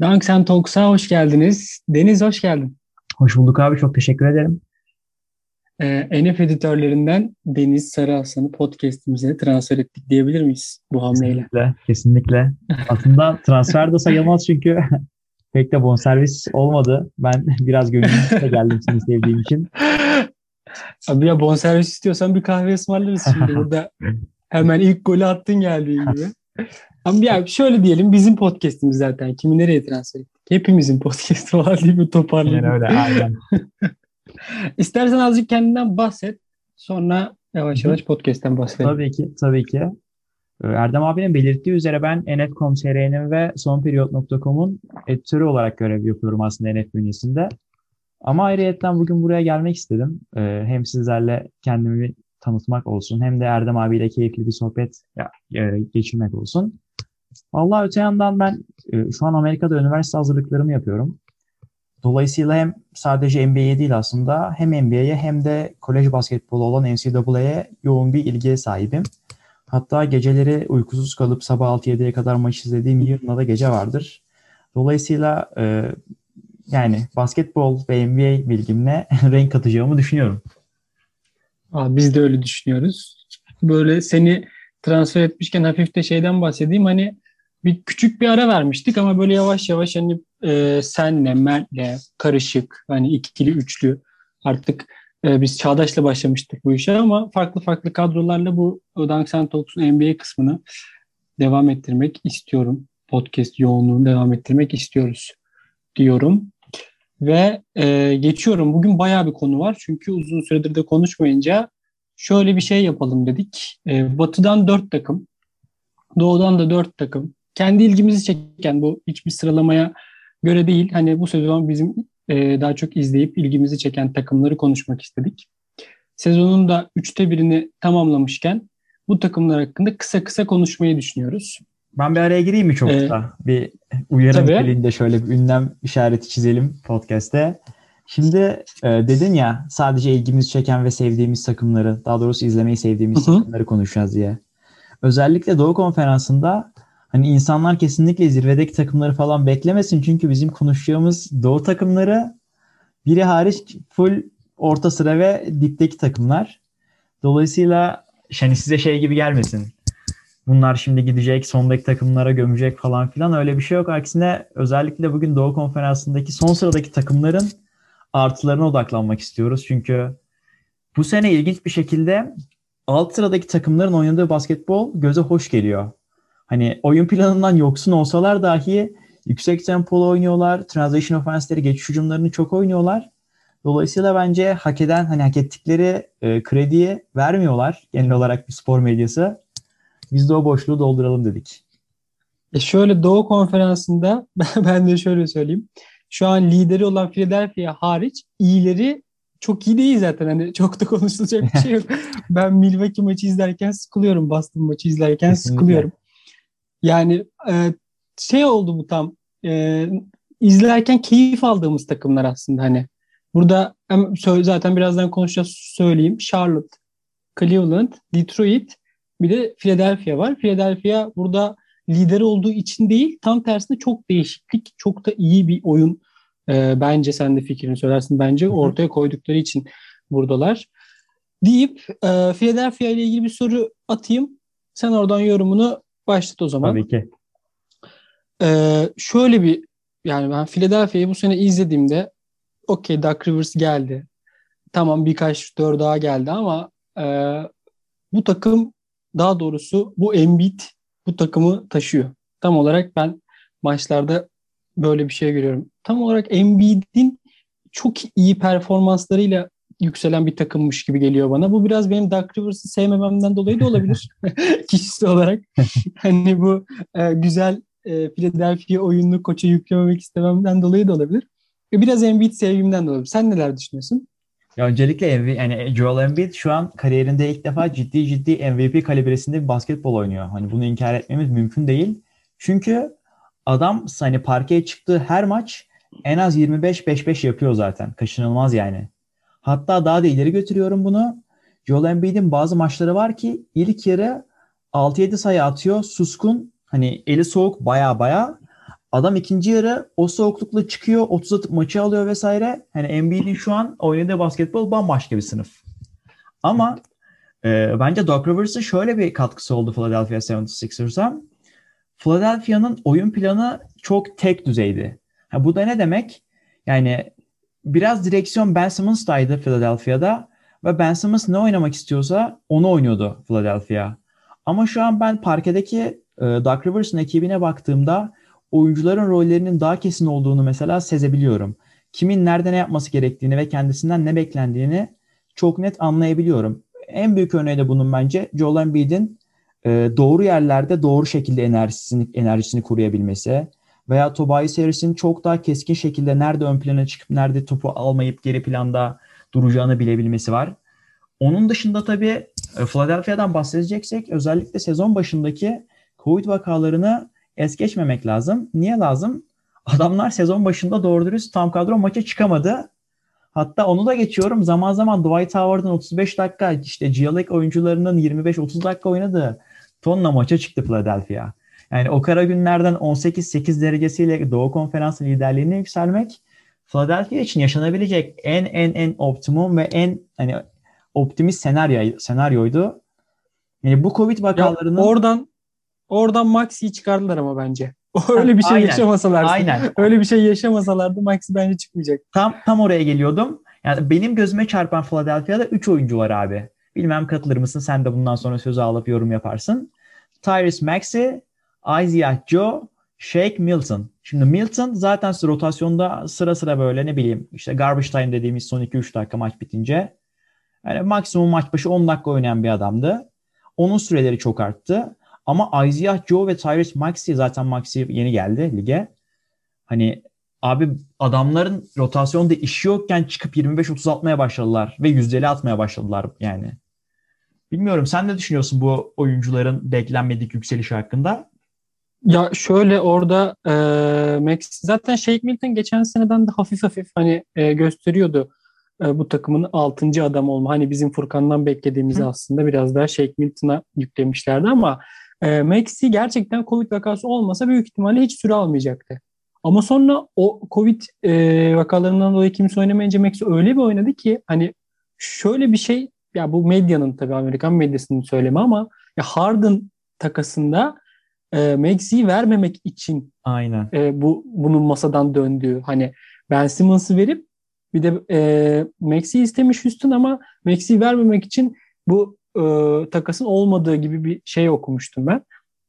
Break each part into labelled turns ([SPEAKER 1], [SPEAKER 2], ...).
[SPEAKER 1] Dank Talks'a hoş geldiniz. Deniz hoş geldin.
[SPEAKER 2] Hoş bulduk abi. Çok teşekkür ederim.
[SPEAKER 1] Ee, NF editörlerinden Deniz Sarıhasan'ı podcastimize transfer ettik diyebilir miyiz bu hamleyle?
[SPEAKER 2] Kesinlikle. kesinlikle. Aslında transfer de sayılmaz çünkü pek de bonservis olmadı. Ben biraz gönlümüzle geldim seni sevdiğim için.
[SPEAKER 1] Abi ya bonservis istiyorsan bir kahve ısmarlarız şimdi burada. Hemen ilk golü attın geldiğin gibi. Ama ya şöyle diyelim bizim podcast'imiz zaten. Kimi nereye transfer ettik? Hepimizin podcast'ı var diye bir toparlayayım.
[SPEAKER 2] Yani öyle aynen.
[SPEAKER 1] İstersen azıcık kendinden bahset. Sonra yavaş yavaş podcast'ten bahsedelim.
[SPEAKER 2] Tabii ki, tabii ki. Ee, Erdem abinin belirttiği üzere ben nf.com.tr'nin ve sonperiyot.com'un editörü olarak görev yapıyorum aslında NF bünyesinde. Ama ayrıyetten bugün buraya gelmek istedim. Ee, hem sizlerle kendimi tanıtmak olsun hem de Erdem abiyle keyifli bir sohbet e, geçirmek olsun. Vallahi öte yandan ben e, şu an Amerika'da üniversite hazırlıklarımı yapıyorum. Dolayısıyla hem sadece NBA'ye değil aslında hem NBA'ye hem de kolej basketbolu olan NCAA'ye yoğun bir ilgiye sahibim. Hatta geceleri uykusuz kalıp sabah 6-7'ye kadar maç izlediğim yılına da gece vardır. Dolayısıyla e, yani basketbol ve NBA bilgimle renk katacağımı düşünüyorum.
[SPEAKER 1] Aa, biz de öyle düşünüyoruz. Böyle seni transfer etmişken hafif de şeyden bahsedeyim. Hani bir küçük bir ara vermiştik ama böyle yavaş yavaş hani e, senle, Mert'le karışık hani ikili, üçlü artık e, biz Çağdaş'la başlamıştık bu işe ama farklı farklı kadrolarla bu Dunk Talks'un NBA kısmını devam ettirmek istiyorum. Podcast yoğunluğunu devam ettirmek istiyoruz diyorum. Ve e, geçiyorum. Bugün bayağı bir konu var. Çünkü uzun süredir de konuşmayınca şöyle bir şey yapalım dedik. E, batı'dan dört takım, doğudan da dört takım. Kendi ilgimizi çeken bu hiçbir sıralamaya göre değil. Hani bu sezon bizim e, daha çok izleyip ilgimizi çeken takımları konuşmak istedik. Sezonun da üçte birini tamamlamışken bu takımlar hakkında kısa kısa konuşmayı düşünüyoruz.
[SPEAKER 2] Ben bir araya gireyim mi çok ee, kısa? Bir uyarı niteliğinde şöyle bir ünlem işareti çizelim podcast'te. Şimdi e, dedin ya sadece ilgimizi çeken ve sevdiğimiz takımları, daha doğrusu izlemeyi sevdiğimiz Hı-hı. takımları konuşacağız diye. Özellikle Doğu Konferansı'nda hani insanlar kesinlikle zirvedeki takımları falan beklemesin. Çünkü bizim konuşacağımız Doğu takımları biri hariç full orta sıra ve dipteki takımlar. Dolayısıyla hani size şey gibi gelmesin bunlar şimdi gidecek sondaki takımlara gömecek falan filan öyle bir şey yok. Aksine özellikle bugün Doğu Konferansı'ndaki son sıradaki takımların artılarına odaklanmak istiyoruz. Çünkü bu sene ilginç bir şekilde alt sıradaki takımların oynadığı basketbol göze hoş geliyor. Hani oyun planından yoksun olsalar dahi yüksek tempolu oynuyorlar. Transition offense'leri, geçiş hücumlarını çok oynuyorlar. Dolayısıyla bence hak eden, hani hak ettikleri e, krediyi vermiyorlar genel olarak bir spor medyası. Biz de o boşluğu dolduralım dedik.
[SPEAKER 1] E şöyle Doğu Konferansı'nda ben de şöyle söyleyeyim. Şu an lideri olan Philadelphia hariç iyileri çok iyi değil zaten. Hani çok da konuşulacak bir şey yok. ben Milwaukee maçı izlerken sıkılıyorum. Boston maçı izlerken Kesinlikle. sıkılıyorum. Yani e, şey oldu bu tam e, izlerken keyif aldığımız takımlar aslında hani. Burada hem zaten birazdan konuşacağız söyleyeyim. Charlotte, Cleveland, Detroit bir de Philadelphia var. Philadelphia burada lider olduğu için değil, tam tersine çok değişiklik, çok da iyi bir oyun. E, bence sen de fikrini söylersin. Bence ortaya koydukları için buradalar. Deyip e, Philadelphia ile ilgili bir soru atayım. Sen oradan yorumunu başlat o zaman.
[SPEAKER 2] Tabii ki.
[SPEAKER 1] E, şöyle bir yani ben Philadelphia'yı bu sene izlediğimde okey Doug Rivers geldi. Tamam birkaç şutör daha geldi ama e, bu takım daha doğrusu bu Embiid bu takımı taşıyor. Tam olarak ben maçlarda böyle bir şey görüyorum. Tam olarak Embiid'in çok iyi performanslarıyla yükselen bir takımmış gibi geliyor bana. Bu biraz benim Doug Rivers'ı sevmememden dolayı da olabilir. Kişisel olarak. hani bu e, güzel e, Philadelphia oyununu koça yüklememek istememden dolayı da olabilir. E, biraz Embiid sevgimden dolayı. Sen neler düşünüyorsun?
[SPEAKER 2] Ya öncelikle MV, yani Joel Embiid şu an kariyerinde ilk defa ciddi ciddi MVP kalibresinde bir basketbol oynuyor. Hani bunu inkar etmemiz mümkün değil. Çünkü adam hani parkeye çıktığı her maç en az 25-5-5 yapıyor zaten. Kaçınılmaz yani. Hatta daha da ileri götürüyorum bunu. Joel Embiid'in bazı maçları var ki ilk yarı 6-7 sayı atıyor. Suskun hani eli soğuk baya baya Adam ikinci yarı o soğuklukla çıkıyor, 30 atıp maçı alıyor vesaire. Hani Embiid'in şu an oynadığı basketbol bambaşka bir sınıf. Ama e, bence Doc Rivers'ın şöyle bir katkısı oldu Philadelphia 76ers'a. Philadelphia'nın oyun planı çok tek düzeydi. Ha, bu da ne demek? Yani biraz direksiyon Ben Simmons'taydı Philadelphia'da ve Ben Simmons ne oynamak istiyorsa onu oynuyordu Philadelphia. Ama şu an ben parkedeki e, Doug Rivers'ın ekibine baktığımda oyuncuların rollerinin daha kesin olduğunu mesela sezebiliyorum. Kimin nerede ne yapması gerektiğini ve kendisinden ne beklendiğini çok net anlayabiliyorum. En büyük örneği de bunun bence Joel Embiid'in e, doğru yerlerde doğru şekilde enerjisini, enerjisini koruyabilmesi veya Tobias Harris'in çok daha keskin şekilde nerede ön plana çıkıp nerede topu almayıp geri planda duracağını bilebilmesi var. Onun dışında tabii e, Philadelphia'dan bahsedeceksek özellikle sezon başındaki Covid vakalarını es geçmemek lazım. Niye lazım? Adamlar sezon başında doğru dürüst tam kadro maça çıkamadı. Hatta onu da geçiyorum. Zaman zaman Dwight Howard'ın 35 dakika işte G oyuncularının 25-30 dakika oynadığı tonla maça çıktı Philadelphia. Yani o kara günlerden 18-8 derecesiyle Doğu Konferansı liderliğine yükselmek Philadelphia için yaşanabilecek en en en optimum ve en hani optimist senaryo senaryoydu. Yani bu Covid vakalarının
[SPEAKER 1] ya oradan oradan Maxi'yi çıkardılar ama bence. Öyle bir şey aynen, yaşamasalar. Aynen. Öyle bir şey yaşamasalardı Maxi bence çıkmayacak.
[SPEAKER 2] Tam tam oraya geliyordum. Yani benim gözüme çarpan Philadelphia'da 3 oyuncu var abi. Bilmem katılır mısın? Sen de bundan sonra sözü alıp yorum yaparsın. Tyrese Maxey, Isaiah Joe, Shake Milton. Şimdi Milton zaten rotasyonda sıra sıra böyle ne bileyim işte garbage time dediğimiz son 2-3 dakika maç bitince yani maksimum maç başı 10 dakika oynayan bir adamdı. Onun süreleri çok arttı. Ama Isaiah Joe ve Tyrese Maxey zaten Maxey yeni geldi lige. Hani abi adamların rotasyonda işi yokken çıkıp 25-30 atmaya başladılar ve yüzdeli atmaya başladılar yani. Bilmiyorum sen ne düşünüyorsun bu oyuncuların beklenmedik yükselişi hakkında?
[SPEAKER 1] Ya şöyle orada e, Max zaten Shake Milton geçen seneden de hafif hafif hani e, gösteriyordu e, bu takımın 6. adam olma. Hani bizim Furkan'dan beklediğimizi Hı. aslında biraz daha Shake Milton'a yüklemişlerdi ama e, Maxi gerçekten Covid vakası olmasa büyük ihtimalle hiç süre almayacaktı. Ama sonra o Covid e, vakalarından dolayı kimse oynamayınca Maxi öyle bir oynadı ki hani şöyle bir şey ya bu medyanın tabii Amerikan medyasının söylemi ama ya Harden takasında e, Maxi'yi vermemek için
[SPEAKER 2] Aynen.
[SPEAKER 1] E, bu bunun masadan döndüğü hani Ben Simmons'ı verip bir de e, Maxi istemiş Houston ama Maxi'yi vermemek için bu e, takasın olmadığı gibi bir şey okumuştum ben.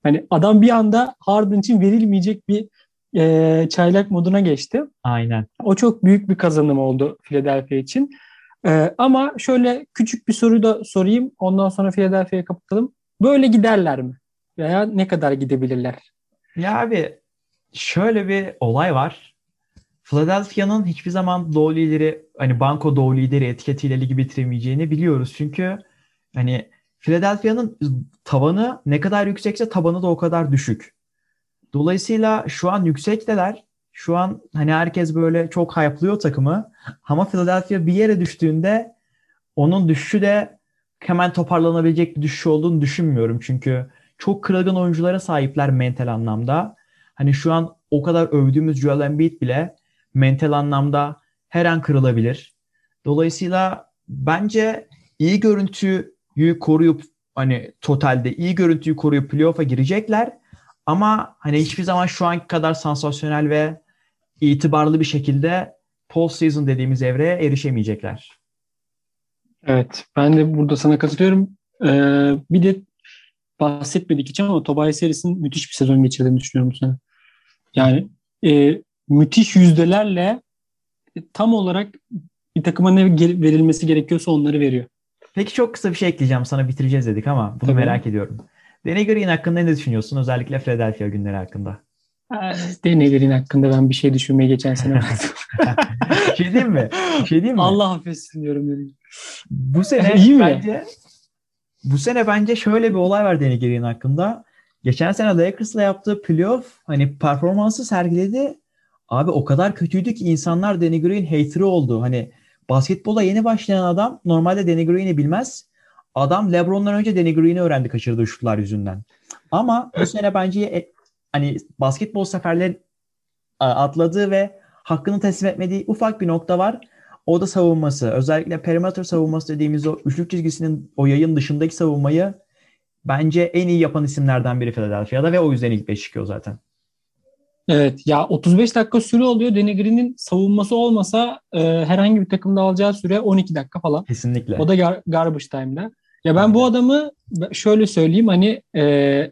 [SPEAKER 1] Hani adam bir anda Harden için verilmeyecek bir e, çaylak moduna geçti.
[SPEAKER 2] Aynen.
[SPEAKER 1] O çok büyük bir kazanım oldu Philadelphia için. E, ama şöyle küçük bir soru da sorayım. Ondan sonra Philadelphia'ya kapatalım. Böyle giderler mi? Veya ne kadar gidebilirler?
[SPEAKER 2] Ya abi şöyle bir olay var. Philadelphia'nın hiçbir zaman doğu lideri hani banko doğu lideri etiketiyle ligi bitiremeyeceğini biliyoruz. Çünkü hani Philadelphia'nın tavanı ne kadar yüksekse tabanı da o kadar düşük. Dolayısıyla şu an yüksekteler. Şu an hani herkes böyle çok hype'lıyor takımı. Ama Philadelphia bir yere düştüğünde onun düşüşü de hemen toparlanabilecek bir düşüş olduğunu düşünmüyorum. Çünkü çok kırılgan oyunculara sahipler mental anlamda. Hani şu an o kadar övdüğümüz Joel Embiid bile mental anlamda her an kırılabilir. Dolayısıyla bence iyi görüntüyü koruyup hani totalde iyi görüntüyü koruyup playoff'a girecekler. Ama hani hiçbir zaman şu anki kadar sansasyonel ve itibarlı bir şekilde post season dediğimiz evreye erişemeyecekler.
[SPEAKER 1] Evet ben de burada sana katılıyorum. Ee, bir de bahsetmedik hiç ama Tobias Harris'in müthiş bir sezon geçirdiğini düşünüyorum bu sene. Yani e, müthiş yüzdelerle tam olarak bir takıma ne verilmesi gerekiyorsa onları veriyor.
[SPEAKER 2] Peki çok kısa bir şey ekleyeceğim. Sana bitireceğiz dedik ama bunu Tabii. merak ediyorum. Danny Green hakkında ne düşünüyorsun? Özellikle Philadelphia günleri hakkında.
[SPEAKER 1] Danny Green hakkında ben bir şey düşünmeye geçen sene
[SPEAKER 2] şey diyeyim mi? Şey diyeyim mi?
[SPEAKER 1] Allah affetsin diyorum dedim.
[SPEAKER 2] Bu sene İyi bence mi? Bu sene bence şöyle bir olay var Danny Green hakkında. Geçen sene Lakers'la yaptığı playoff hani performansı sergiledi. Abi o kadar kötüydü ki insanlar Danny Green hater'ı oldu. Hani basketbola yeni başlayan adam normalde Danny Green'i bilmez. Adam LeBron'dan önce Danny Green'i öğrendi kaçırdığı şutlar yüzünden. Ama bu sene bence e, hani basketbol seferler atladığı ve hakkını teslim etmediği ufak bir nokta var. O da savunması. Özellikle perimeter savunması dediğimiz o üçlük çizgisinin o yayın dışındaki savunmayı bence en iyi yapan isimlerden biri Philadelphia'da ve o yüzden ilk 5 çıkıyor zaten.
[SPEAKER 1] Evet ya 35 dakika süre oluyor. Denegri'nin savunması olmasa e, herhangi bir takımda alacağı süre 12 dakika falan.
[SPEAKER 2] Kesinlikle.
[SPEAKER 1] O da gar- garbage time'da. Ya ben bu adamı şöyle söyleyeyim hani e,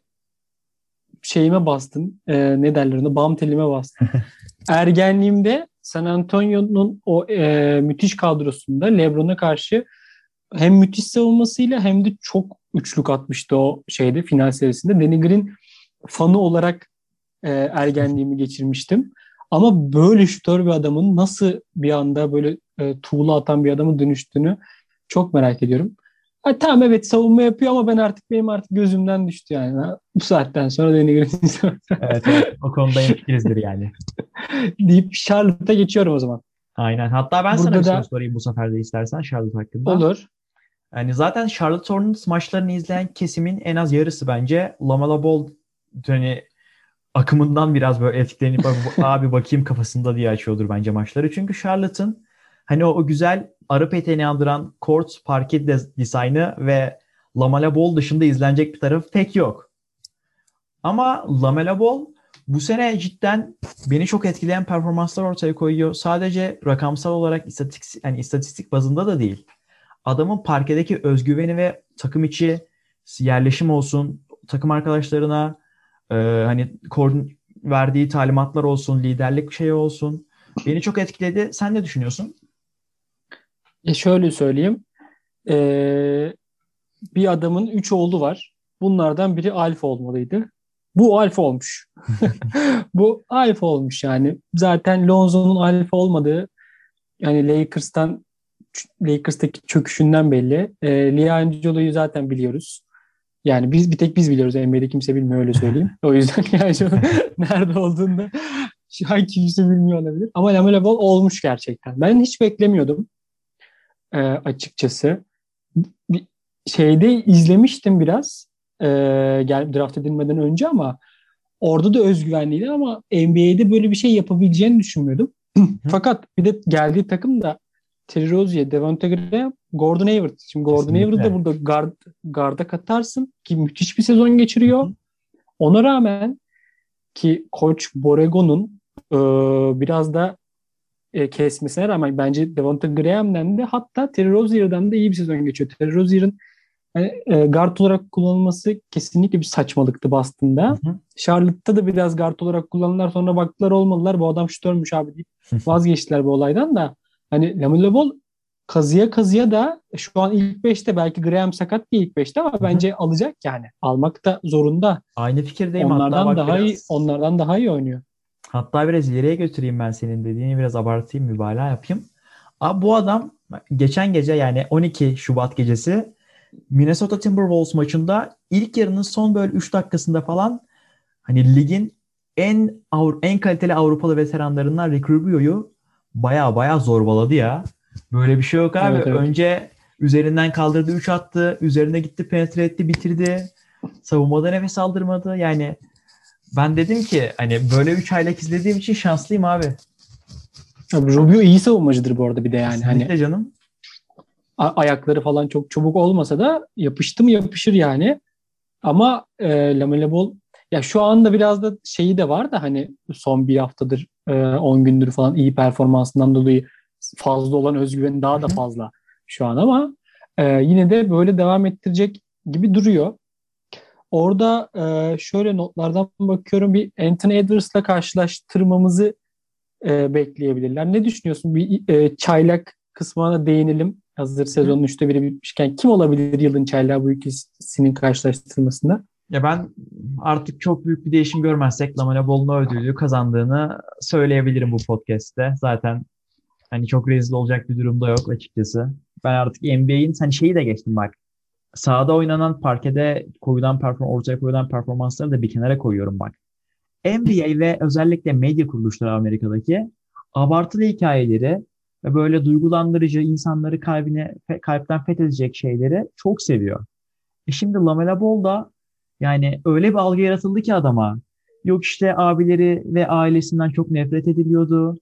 [SPEAKER 1] şeyime bastım. E, ne derler ona? Bam telime bastım. Ergenliğimde San Antonio'nun o e, müthiş kadrosunda LeBron'a karşı hem müthiş savunmasıyla hem de çok üçlük atmıştı o şeyde final serisinde. Danny Green fanı olarak e, ergenliğimi geçirmiştim. Ama böyle şutör bir adamın nasıl bir anda böyle e, tuğla atan bir adamın dönüştüğünü çok merak ediyorum. Ha, tamam evet savunma yapıyor ama ben artık benim artık gözümden düştü yani. Bu saatten sonra Danny Green'i
[SPEAKER 2] evet, evet o konuda fikirizdir yani.
[SPEAKER 1] deyip Charlotte'a geçiyorum o zaman.
[SPEAKER 2] Aynen. Hatta ben Burada sana bir da... soru sorayım bu sefer de istersen Charlotte hakkında.
[SPEAKER 1] Olur.
[SPEAKER 2] Yani zaten Charlotte Hornets maçlarını izleyen kesimin en az yarısı bence Lamela Ball hani akımından biraz böyle etkilenip abi bakayım kafasında diye açıyordur bence maçları. Çünkü Charlotte'ın hani o, o güzel arı peteğini andıran court parket dizaynı ve Lamela Ball dışında izlenecek bir tarafı pek yok. Ama Lamela Ball bu sene cidden beni çok etkileyen performanslar ortaya koyuyor. Sadece rakamsal olarak istatistik, yani istatistik bazında da değil. Adamın parkedeki özgüveni ve takım içi yerleşim olsun, takım arkadaşlarına e, hani verdiği talimatlar olsun, liderlik şey olsun. Beni çok etkiledi. Sen ne düşünüyorsun?
[SPEAKER 1] E şöyle söyleyeyim. Ee, bir adamın üç oğlu var. Bunlardan biri alfa olmalıydı. Bu alfa olmuş. Bu alfa olmuş yani. Zaten Lonzo'nun alfa olmadığı yani Lakers'tan Lakers'taki çöküşünden belli. E, Liangelo'yu zaten biliyoruz. Yani biz bir tek biz biliyoruz. NBA'de kimse bilmiyor öyle söyleyeyim. O yüzden Liangelo nerede olduğunu da şu an kimse bilmiyor olabilir. Ama Lamelo Ball olmuş gerçekten. Ben hiç beklemiyordum e, açıkçası. Bir şeyde izlemiştim biraz e, gel draft edilmeden önce ama orada da özgüvenliydi ama NBA'de böyle bir şey yapabileceğini düşünmüyordum. Fakat bir de geldiği takım da Terry Rozier, Devonta Graham, Gordon Hayward. Şimdi Gordon Hayward'ı da burada guard, garda katarsın ki müthiş bir sezon geçiriyor. Ona rağmen ki Koç Borrego'nun e, biraz da e, kesmesine rağmen bence Devonta Graham'den de hatta Terry Rozier'dan da iyi bir sezon geçiyor. Terry Rozier'ın yani, e, guard olarak kullanılması kesinlikle bir saçmalıktı Boston'da. Charlotte'da da biraz guard olarak kullanırlar sonra baktılar olmadılar. Bu adam şutörmüş abi deyip vazgeçtiler bu olaydan da. Hani Lamelo Ball kazıya kazıya da şu an ilk 5'te belki Graham sakat bir ilk 5'te ama Hı-hı. bence alacak yani. Almak da zorunda.
[SPEAKER 2] Aynı fikirdeyim.
[SPEAKER 1] Onlardan
[SPEAKER 2] hatta
[SPEAKER 1] daha biraz... iyi onlardan daha iyi oynuyor.
[SPEAKER 2] Hatta biraz ileriye götüreyim ben senin dediğini biraz abartayım mübalağa yapayım. Abi bu adam geçen gece yani 12 Şubat gecesi Minnesota Timberwolves maçında ilk yarının son böyle 3 dakikasında falan hani ligin en en kaliteli Avrupalı veteranlarından Rick Rubio'yu baya baya zorbaladı ya. Böyle bir şey yok abi. Evet, evet. Önce üzerinden kaldırdı 3 attı. Üzerine gitti penetre etti bitirdi. Savunmada nefes aldırmadı. Yani ben dedim ki hani böyle 3 aylak izlediğim için şanslıyım abi.
[SPEAKER 1] Abi Rubio iyi savunmacıdır bu arada bir de yani. Kesinlikle
[SPEAKER 2] hani, canım.
[SPEAKER 1] ayakları falan çok çabuk olmasa da yapıştı mı yapışır yani. Ama e, Lamelo Ball ya şu anda biraz da şeyi de var da hani son bir haftadır 10 e, gündür falan iyi performansından dolayı fazla olan özgüveni daha da fazla şu an ama e, yine de böyle devam ettirecek gibi duruyor. Orada e, şöyle notlardan bakıyorum bir Anthony Edwards'la karşılaştırmamızı e, bekleyebilirler. Ne düşünüyorsun? Bir e, çaylak kısmına değinelim. Hazır sezonun üçte biri bitmişken kim olabilir yılın çaylağı bu ikisinin karşılaştırmasında?
[SPEAKER 2] Ya ben artık çok büyük bir değişim görmezsek Lamela Ball'un ödülü kazandığını söyleyebilirim bu podcast'te. Zaten hani çok rezil olacak bir durumda yok açıkçası. Ben artık NBA'in hani şeyi de geçtim bak. Sahada oynanan parkede koyulan perform ortaya koyulan performansları da bir kenara koyuyorum bak. NBA ve özellikle medya kuruluşları Amerika'daki abartılı hikayeleri ve böyle duygulandırıcı insanları kalbine kalpten fethedecek şeyleri çok seviyor. E şimdi Lamela Ball da yani öyle bir algı yaratıldı ki adama. Yok işte abileri ve ailesinden çok nefret ediliyordu.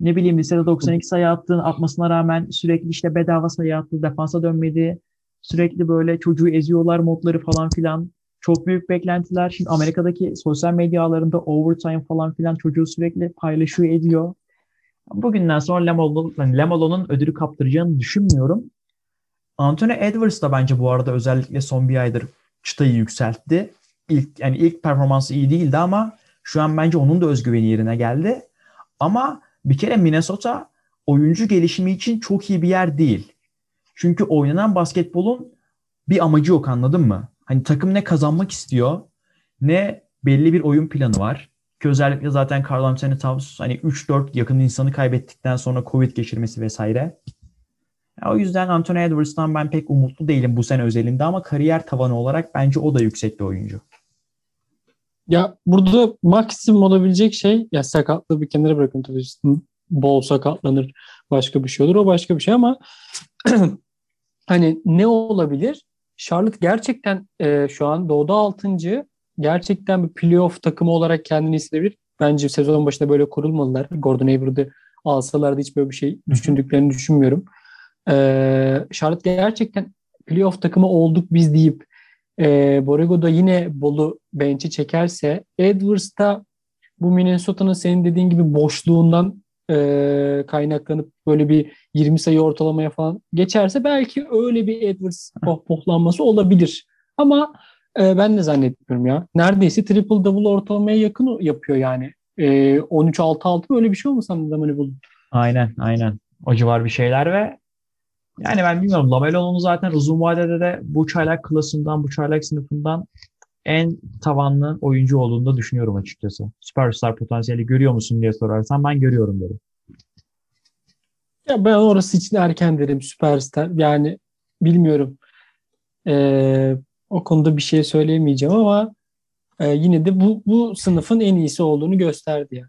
[SPEAKER 2] Ne bileyim lisede 92 sayı attığın atmasına rağmen sürekli işte bedava sayı attı, defansa dönmedi. Sürekli böyle çocuğu eziyorlar modları falan filan. Çok büyük beklentiler. Şimdi Amerika'daki sosyal medyalarında overtime falan filan çocuğu sürekli paylaşıyor ediyor. Bugünden sonra Lamolo'nun yani Lamolo'nun ödülü kaptıracağını düşünmüyorum. Anthony Edwards da bence bu arada özellikle son bir aydır çıtayı yükseltti. İlk, yani ilk performansı iyi değildi ama şu an bence onun da özgüveni yerine geldi. Ama bir kere Minnesota oyuncu gelişimi için çok iyi bir yer değil. Çünkü oynanan basketbolun bir amacı yok anladın mı? Hani takım ne kazanmak istiyor ne belli bir oyun planı var. Ki özellikle zaten Carl Anthony Towns hani 3-4 yakın insanı kaybettikten sonra Covid geçirmesi vesaire. O yüzden Anthony Edwards'tan ben pek umutlu değilim bu sene özelinde ama kariyer tavanı olarak bence o da yüksek bir oyuncu.
[SPEAKER 1] Ya burada maksimum olabilecek şey ya sakatlığı bir kenara bırakın tabii bol sakatlanır başka bir şey olur o başka bir şey ama hani ne olabilir? Charlotte gerçekten e, şu an doğuda 6. Gerçekten bir playoff takımı olarak kendini hissedebilir. Bence sezon başında böyle kurulmalılar. Gordon Hayward'ı alsalardı hiç böyle bir şey düşündüklerini düşünmüyorum. E, Charlotte gerçekten playoff takımı olduk biz deyip e, Borrego da yine Bolu bench'i çekerse Edwards da bu Minnesota'nın senin dediğin gibi boşluğundan e, kaynaklanıp böyle bir 20 sayı ortalamaya falan geçerse belki öyle bir Edwards pohpohlanması olabilir. Ama e, ben de zannetmiyorum ya. Neredeyse triple double ortalamaya yakın yapıyor yani. E, 13-6-6 böyle bir şey olmasam da hani buldum.
[SPEAKER 2] Aynen aynen. O civar bir şeyler ve yani ben bilmiyorum. Lamelo'nun zaten uzun vadede de bu çaylak klasından, bu çaylak sınıfından en tavanlı oyuncu olduğunu da düşünüyorum açıkçası. Süperstar potansiyeli görüyor musun diye sorarsan ben görüyorum derim.
[SPEAKER 1] Ya ben orası için erken derim süperstar. Yani bilmiyorum. Ee, o konuda bir şey söyleyemeyeceğim ama e, yine de bu, bu sınıfın en iyisi olduğunu gösterdi ya.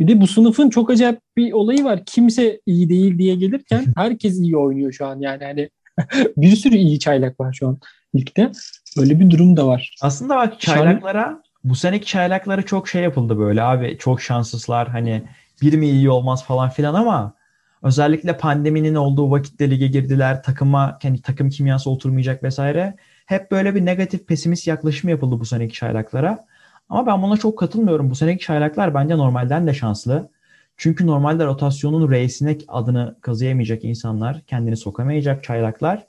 [SPEAKER 1] Bir de bu sınıfın çok acayip bir olayı var. Kimse iyi değil diye gelirken herkes iyi oynuyor şu an. Yani hani bir sürü iyi çaylak var şu an ligde. Böyle bir durum da var.
[SPEAKER 2] Aslında bak çaylaklara bu seneki çaylaklara çok şey yapıldı böyle abi. Çok şanssızlar hani bir mi iyi olmaz falan filan ama özellikle pandeminin olduğu vakitte lige girdiler. Takıma kendi takım kimyası oturmayacak vesaire. Hep böyle bir negatif pesimist yaklaşım yapıldı bu seneki çaylaklara. Ama ben buna çok katılmıyorum. Bu seneki çaylaklar bence normalden de şanslı. Çünkü normalde rotasyonun reisine adını kazıyamayacak insanlar, kendini sokamayacak çaylaklar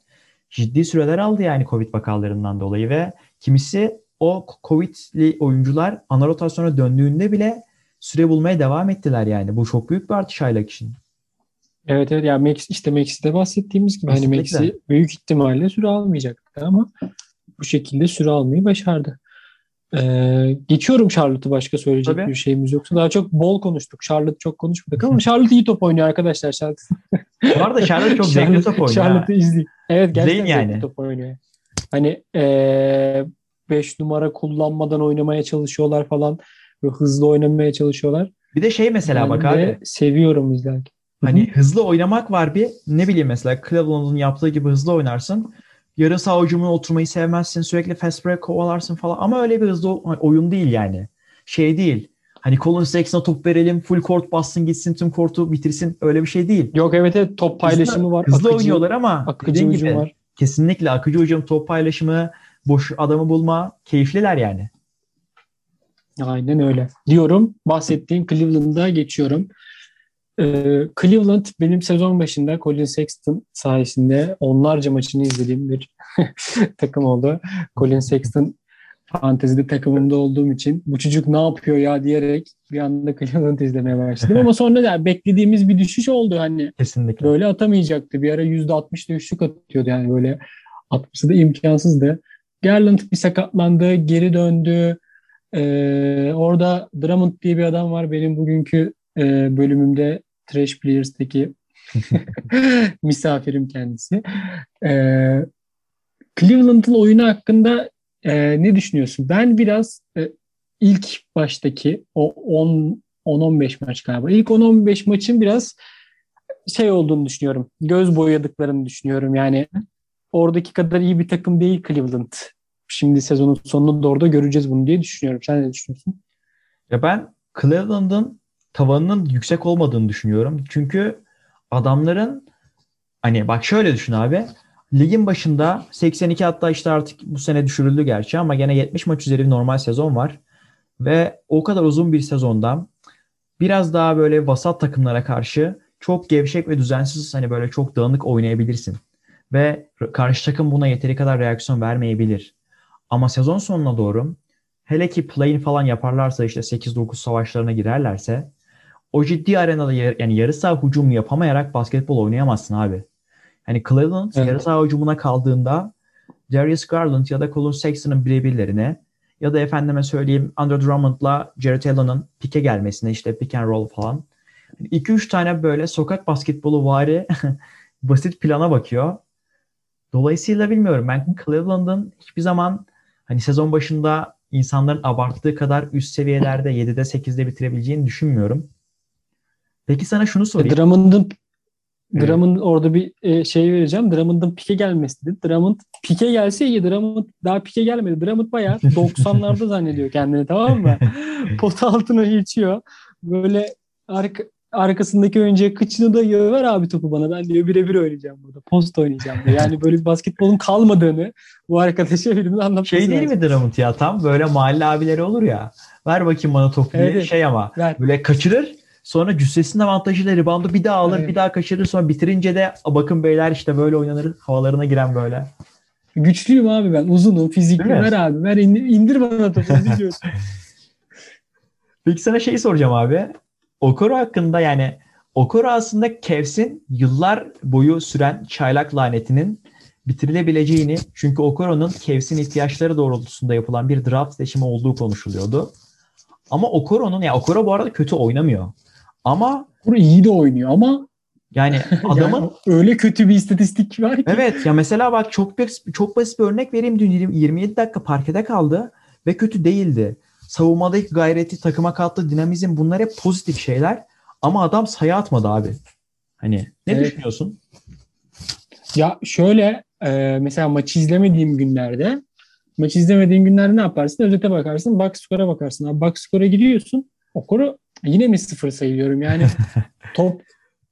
[SPEAKER 2] ciddi süreler aldı yani Covid vakalarından dolayı ve kimisi o Covid'li oyuncular ana rotasyona döndüğünde bile süre bulmaya devam ettiler yani. Bu çok büyük bir artış aylak için.
[SPEAKER 1] Evet evet yani Max, işte Max'te bahsettiğimiz gibi hani Max'i büyük ihtimalle süre almayacaktı ama bu şekilde süre almayı başardı. Ee, geçiyorum Charlotte'ı başka söyleyecek Tabii. bir şeyimiz yoksa. Daha çok bol konuştuk. Charlotte çok konuşmadık ama Charlotte iyi top oynuyor arkadaşlar. Charlotte.
[SPEAKER 2] Bu arada Charlotte çok zevkli top oynuyor.
[SPEAKER 1] Charlotte'ı izleyin. Evet gerçekten yani. top oynuyor. Hani 5 ee, numara kullanmadan oynamaya çalışıyorlar falan. Hızlı oynamaya çalışıyorlar.
[SPEAKER 2] Bir de şey mesela ben bak abi.
[SPEAKER 1] Seviyorum izlerken.
[SPEAKER 2] Hani hızlı oynamak var bir. Ne bileyim mesela Cleveland'ın yaptığı gibi hızlı oynarsın yarı saha hücumuna oturmayı sevmezsin. Sürekli fast break kovalarsın falan. Ama öyle bir hızlı oyun değil yani. Şey değil. Hani Colin Sexton'a top verelim, full court bassın gitsin, tüm kortu bitirsin. Öyle bir şey değil.
[SPEAKER 1] Yok evet evet top paylaşımı
[SPEAKER 2] hızlı,
[SPEAKER 1] var.
[SPEAKER 2] Hızlı akıcı, oynuyorlar ama akıcı hücum gibi, var. Kesinlikle akıcı hücum, top paylaşımı, boş adamı bulma, keyifliler yani.
[SPEAKER 1] Aynen öyle. Diyorum. Bahsettiğim Cleveland'a geçiyorum. Ee, Cleveland benim sezon başında Colin Sexton sayesinde onlarca maçını izlediğim bir takım oldu. Colin Sexton fantezide takımımda olduğum için bu çocuk ne yapıyor ya diyerek bir anda Cleveland izlemeye başladım. Ama sonra da beklediğimiz bir düşüş oldu. Hani
[SPEAKER 2] Kesinlikle.
[SPEAKER 1] Böyle atamayacaktı. Bir ara %60'da üçlük atıyordu yani böyle atması da imkansızdı. Garland bir sakatlandı, geri döndü. Ee, orada Drummond diye bir adam var. Benim bugünkü e, bölümümde Trash Players'taki misafirim kendisi. Ee, Cleveland'ın oyunu hakkında e, ne düşünüyorsun? Ben biraz e, ilk baştaki o 10 10-15 maç galiba. İlk 10-15 maçın biraz şey olduğunu düşünüyorum. Göz boyadıklarını düşünüyorum. Yani oradaki kadar iyi bir takım değil Cleveland. Şimdi sezonun sonunda da orada göreceğiz bunu diye düşünüyorum. Sen ne düşünüyorsun?
[SPEAKER 2] Ya ben Cleveland'ın tavanının yüksek olmadığını düşünüyorum. Çünkü adamların hani bak şöyle düşün abi. Ligin başında 82 hatta işte artık bu sene düşürüldü gerçi ama gene 70 maç üzeri bir normal sezon var. Ve o kadar uzun bir sezonda biraz daha böyle vasat takımlara karşı çok gevşek ve düzensiz hani böyle çok dağınık oynayabilirsin. Ve karşı takım buna yeteri kadar reaksiyon vermeyebilir. Ama sezon sonuna doğru hele ki play falan yaparlarsa işte 8-9 savaşlarına girerlerse o ciddi arenada yani yarı saha hücum yapamayarak basketbol oynayamazsın abi. Hani Cleveland evet. yarı saha hücumuna kaldığında Darius Garland ya da Colin Sexton'ın birebirlerine ya da efendime söyleyeyim Andre Drummond'la Jared Allen'ın pike gelmesine işte pick and roll falan. 2-3 tane böyle sokak basketbolu vari basit plana bakıyor. Dolayısıyla bilmiyorum ben Cleveland'ın hiçbir zaman hani sezon başında insanların abarttığı kadar üst seviyelerde 7'de 8'de bitirebileceğini düşünmüyorum. Peki sana şunu sorayım.
[SPEAKER 1] Drummond'ın Evet. Drummond orada bir e, şey vereceğim. Drummond'ın pike gelmesi dedi. Drummond pike gelse iyi. Drummond daha pike gelmedi. Drummond bayağı 90'larda zannediyor kendini tamam mı? Pot altına geçiyor. Böyle arka, arkasındaki oyuncuya kıçını da ver abi topu bana. Ben diyor birebir oynayacağım burada. Post oynayacağım diyor. Yani böyle bir basketbolun kalmadığını bu arkadaşa birimde anlatması
[SPEAKER 2] Şey değil lazım. mi Drummond ya tam böyle mahalle abileri olur ya. Ver bakayım bana topu evet, diye şey ama. Ver. Böyle kaçırır Sonra cüssesinin avantajıyla reboundu bir daha alır, evet. bir daha kaçırır. Sonra bitirince de bakın beyler işte böyle oynanır havalarına giren böyle.
[SPEAKER 1] Güçlüyüm abi ben. Uzunum, fizikli. Ver abi. Ver indir, indir bana topu. Diyorsun?
[SPEAKER 2] Peki sana şeyi soracağım abi. Okoro hakkında yani Okoro aslında Cavs'in yıllar boyu süren çaylak lanetinin bitirilebileceğini çünkü Okoro'nun Cavs'in ihtiyaçları doğrultusunda yapılan bir draft seçimi olduğu konuşuluyordu. Ama Okoro'nun ya Okoro bu arada kötü oynamıyor. Ama
[SPEAKER 1] Bunu iyi de oynuyor ama
[SPEAKER 2] yani adamın yani
[SPEAKER 1] öyle kötü bir istatistik var ki.
[SPEAKER 2] Evet ya mesela bak çok bir, çok basit bir örnek vereyim. Dün 27 dakika parkede kaldı ve kötü değildi. Savunmadaki gayreti, takıma kattığı dinamizm bunlar hep pozitif şeyler. Ama adam sayı atmadı abi. Hani ne evet. düşünüyorsun?
[SPEAKER 1] Ya şöyle e, mesela maçı izlemediğim günlerde maçı izlemediğin günlerde ne yaparsın? Özete bakarsın, box score'a bakarsın. Abi box score'a gidiyorsun. Okuru yine mi sıfır sayıyorum? Yani top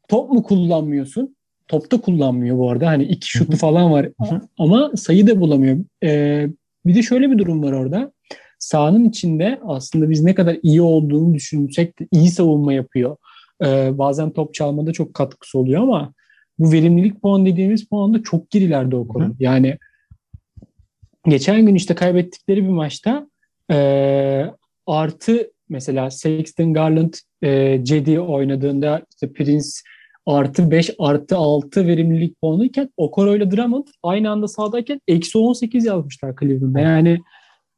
[SPEAKER 1] top mu kullanmıyorsun? Topta kullanmıyor bu arada. Hani iki şutu falan var ama sayı da bulamıyor. Ee, bir de şöyle bir durum var orada. Sahanın içinde aslında biz ne kadar iyi olduğunu düşünsek de iyi savunma yapıyor. Ee, bazen top çalmada çok katkısı oluyor ama bu verimlilik puan dediğimiz puan da çok gerilerde o konu. Yani geçen gün işte kaybettikleri bir maçta e, artı mesela Sexton Garland e, Cedi oynadığında işte Prince artı 5 artı 6 verimlilik puanıyken Okoro ile Drummond aynı anda sahadayken eksi 18 yazmışlar Cleveland'da. Yani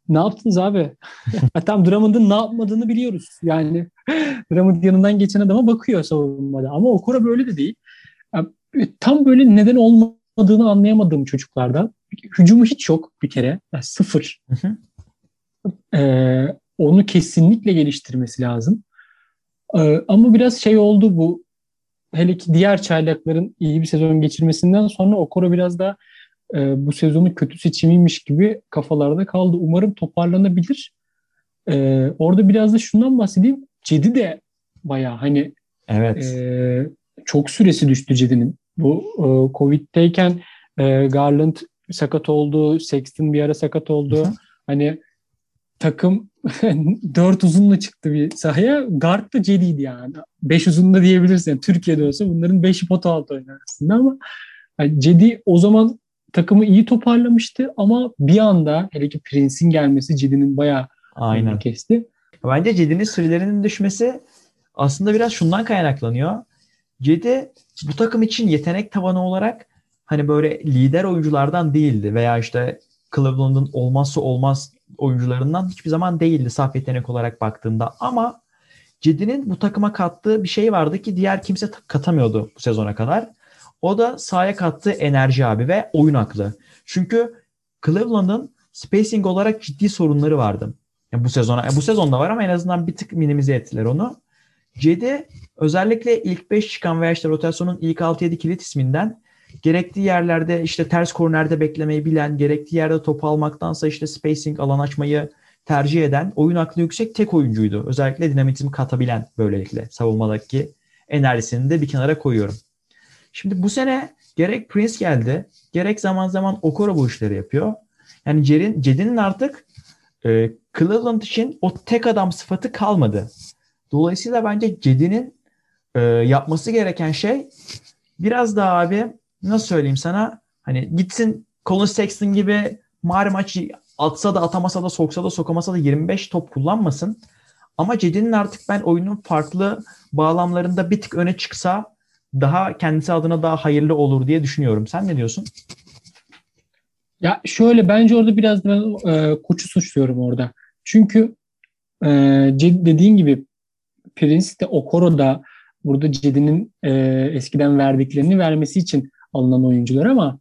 [SPEAKER 1] ne yaptınız abi? Tam Drummond'ın ne yapmadığını biliyoruz. Yani Drummond yanından geçen adama bakıyor savunmada. Ama Okoro böyle de değil. Yani, tam böyle neden olmadığını anlayamadığım çocuklardan. Hücumu hiç yok bir kere. Yani sıfır. ee, onu kesinlikle geliştirmesi lazım. Ee, ama biraz şey oldu bu hele ki diğer çaylakların iyi bir sezon geçirmesinden sonra Okoro biraz da e, bu sezonu kötü seçimiymiş gibi kafalarda kaldı. Umarım toparlanabilir. E, orada biraz da şundan bahsedeyim. Cedi de baya hani
[SPEAKER 2] evet.
[SPEAKER 1] e, çok süresi düştü Cedi'nin. Bu e, Covid'deyken e, Garland sakat oldu, Sexton bir ara sakat oldu. Hani takım dört uzunla çıktı bir sahaya. Guard da Cedi'ydi yani. Beş uzunla diyebilirsin. Yani Türkiye'de olsa bunların beşi pota altı oynar aslında ama yani Cedi o zaman takımı iyi toparlamıştı ama bir anda hele ki Prince'in gelmesi Cedi'nin bayağı
[SPEAKER 2] Aynen.
[SPEAKER 1] kesti.
[SPEAKER 2] Bence Cedi'nin sürelerinin düşmesi aslında biraz şundan kaynaklanıyor. Cedi bu takım için yetenek tavanı olarak hani böyle lider oyunculardan değildi veya işte Cleveland'ın olmazsa olmaz oyuncularından hiçbir zaman değildi saf yetenek olarak baktığında. Ama Cedi'nin bu takıma kattığı bir şey vardı ki diğer kimse katamıyordu bu sezona kadar. O da sahaya kattığı enerji abi ve oyun aklı. Çünkü Cleveland'ın spacing olarak ciddi sorunları vardı. Yani bu sezona bu sezonda var ama en azından bir tık minimize ettiler onu. Cedi özellikle ilk 5 çıkan veya işte rotasyonun ilk 6-7 kilit isminden gerektiği yerlerde işte ters kornerde beklemeyi bilen, gerektiği yerde topu almaktansa işte spacing, alan açmayı tercih eden, oyun aklı yüksek tek oyuncuydu. Özellikle dinamitizmi katabilen böylelikle savunmadaki enerjisini de bir kenara koyuyorum. Şimdi bu sene gerek Prince geldi, gerek zaman zaman Okoro bu işleri yapıyor. Yani Ced'in Ced'in artık e, Cleveland için o tek adam sıfatı kalmadı. Dolayısıyla bence Cedi'nin e, yapması gereken şey biraz daha abi nasıl söyleyeyim sana hani gitsin Colin Sexton gibi mağara maçı atsa da atamasa da soksa da sokamasa da 25 top kullanmasın. Ama Cedi'nin artık ben oyunun farklı bağlamlarında bir tık öne çıksa daha kendisi adına daha hayırlı olur diye düşünüyorum. Sen ne diyorsun?
[SPEAKER 1] Ya şöyle bence orada biraz ben e, koçu suçluyorum orada. Çünkü e, dediğin gibi Prince de Okoro da burada Cedi'nin e, eskiden verdiklerini vermesi için alınan oyuncular ama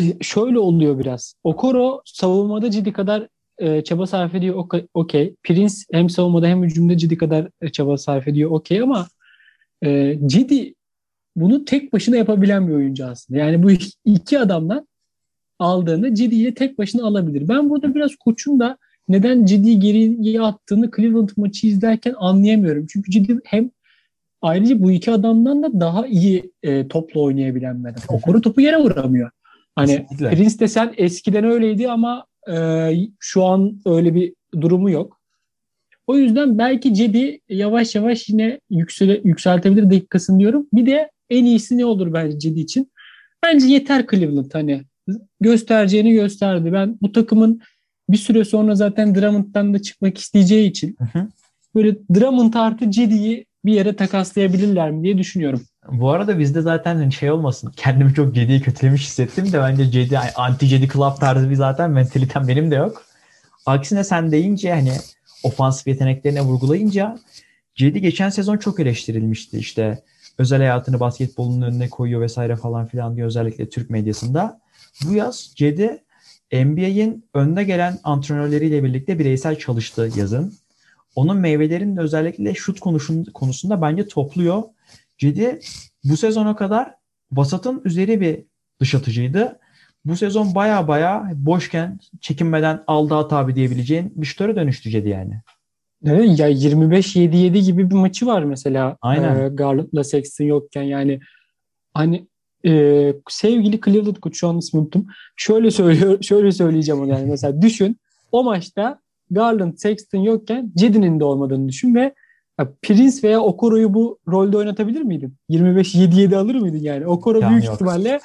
[SPEAKER 1] e, şöyle oluyor biraz. Okoro savunmada Cedi kadar e, çaba sarf ediyor okey. Prince hem savunmada hem hücumda Cedi kadar e, çaba sarf ediyor okey ama e, Cedi bunu tek başına yapabilen bir oyuncu aslında. Yani bu iki adamdan aldığında Cidi'yi tek başına alabilir. Ben burada biraz koçun da neden Cidi geriye attığını Cleveland maçı izlerken anlayamıyorum. Çünkü Cidi hem ayrıca bu iki adamdan da daha iyi e, topla oynayabilen bir adam. O koru topu yere vuramıyor. Hani Kesinlikle. Prince de sen eskiden öyleydi ama e, şu an öyle bir durumu yok. O yüzden belki Cedi yavaş yavaş yine yüksele, yükseltebilir dakikasını diyorum. Bir de en iyisi ne olur bence Cedi için? Bence yeter Cleveland hani göstereceğini gösterdi. Ben bu takımın bir süre sonra zaten Drummond'dan da çıkmak isteyeceği için hı hı. böyle Drummond artı Cedi'yi bir yere takaslayabilirler mi diye düşünüyorum.
[SPEAKER 2] Bu arada bizde zaten hani şey olmasın. Kendimi çok Cedi'yi kötülemiş hissettim de bence Cedi anti Cedi club tarzı bir zaten mentalitem benim de yok. Aksine sen deyince hani ofansif yeteneklerine vurgulayınca Cedi geçen sezon çok eleştirilmişti işte özel hayatını basketbolun önüne koyuyor vesaire falan filan diye özellikle Türk medyasında. Bu yaz Cedi NBA'in önde gelen antrenörleriyle birlikte bireysel çalıştı yazın. Onun meyvelerini özellikle şut konusunda bence topluyor. Cedi bu sezona kadar vasatın üzeri bir dış atıcıydı. Bu sezon baya baya boşken çekinmeden aldı at abi diyebileceğin bir şutöre dönüştü Cedi yani.
[SPEAKER 1] Evet ya 25-7-7 gibi bir maçı var mesela. Aynen. E, Garland'la Sexton yokken yani hani e, sevgili Cleveland koç şu an ismi unuttum. Şöyle söylüyor, şöyle söyleyeceğim onu yani mesela düşün o maçta Garland, Sexton yokken Cedi'nin de olmadığını düşün ve Prince veya Okoro'yu bu rolde oynatabilir miydin? 25-7-7 alır mıydın yani? Okoro yani büyük yok. ihtimalle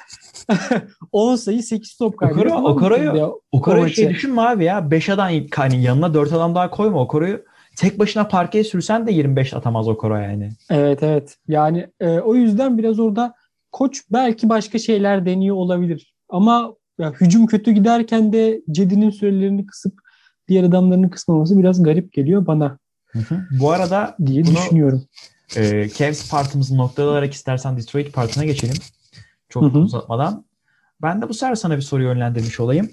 [SPEAKER 1] 10 sayı 8 top kaybediyor.
[SPEAKER 2] Okoro, Okoro'yu Okoro'yu şey düşünme abi ya. 5 adam hani yanına 4 adam daha koyma. Okoro'yu tek başına parkeye sürsen de 25 atamaz Okoro yani.
[SPEAKER 1] Evet evet. Yani e, o yüzden biraz orada koç belki başka şeyler deniyor olabilir. Ama ya, hücum kötü giderken de Cedi'nin sürelerini kısıp diğer adamlarını kısmaması biraz garip geliyor bana.
[SPEAKER 2] Hı hı. Bu arada
[SPEAKER 1] diye bunu, düşünüyorum.
[SPEAKER 2] E, Cavs partımızı noktalayarak istersen Detroit partına geçelim. Çok hı hı. uzatmadan. Ben de bu sefer sana bir soru yönlendirmiş olayım.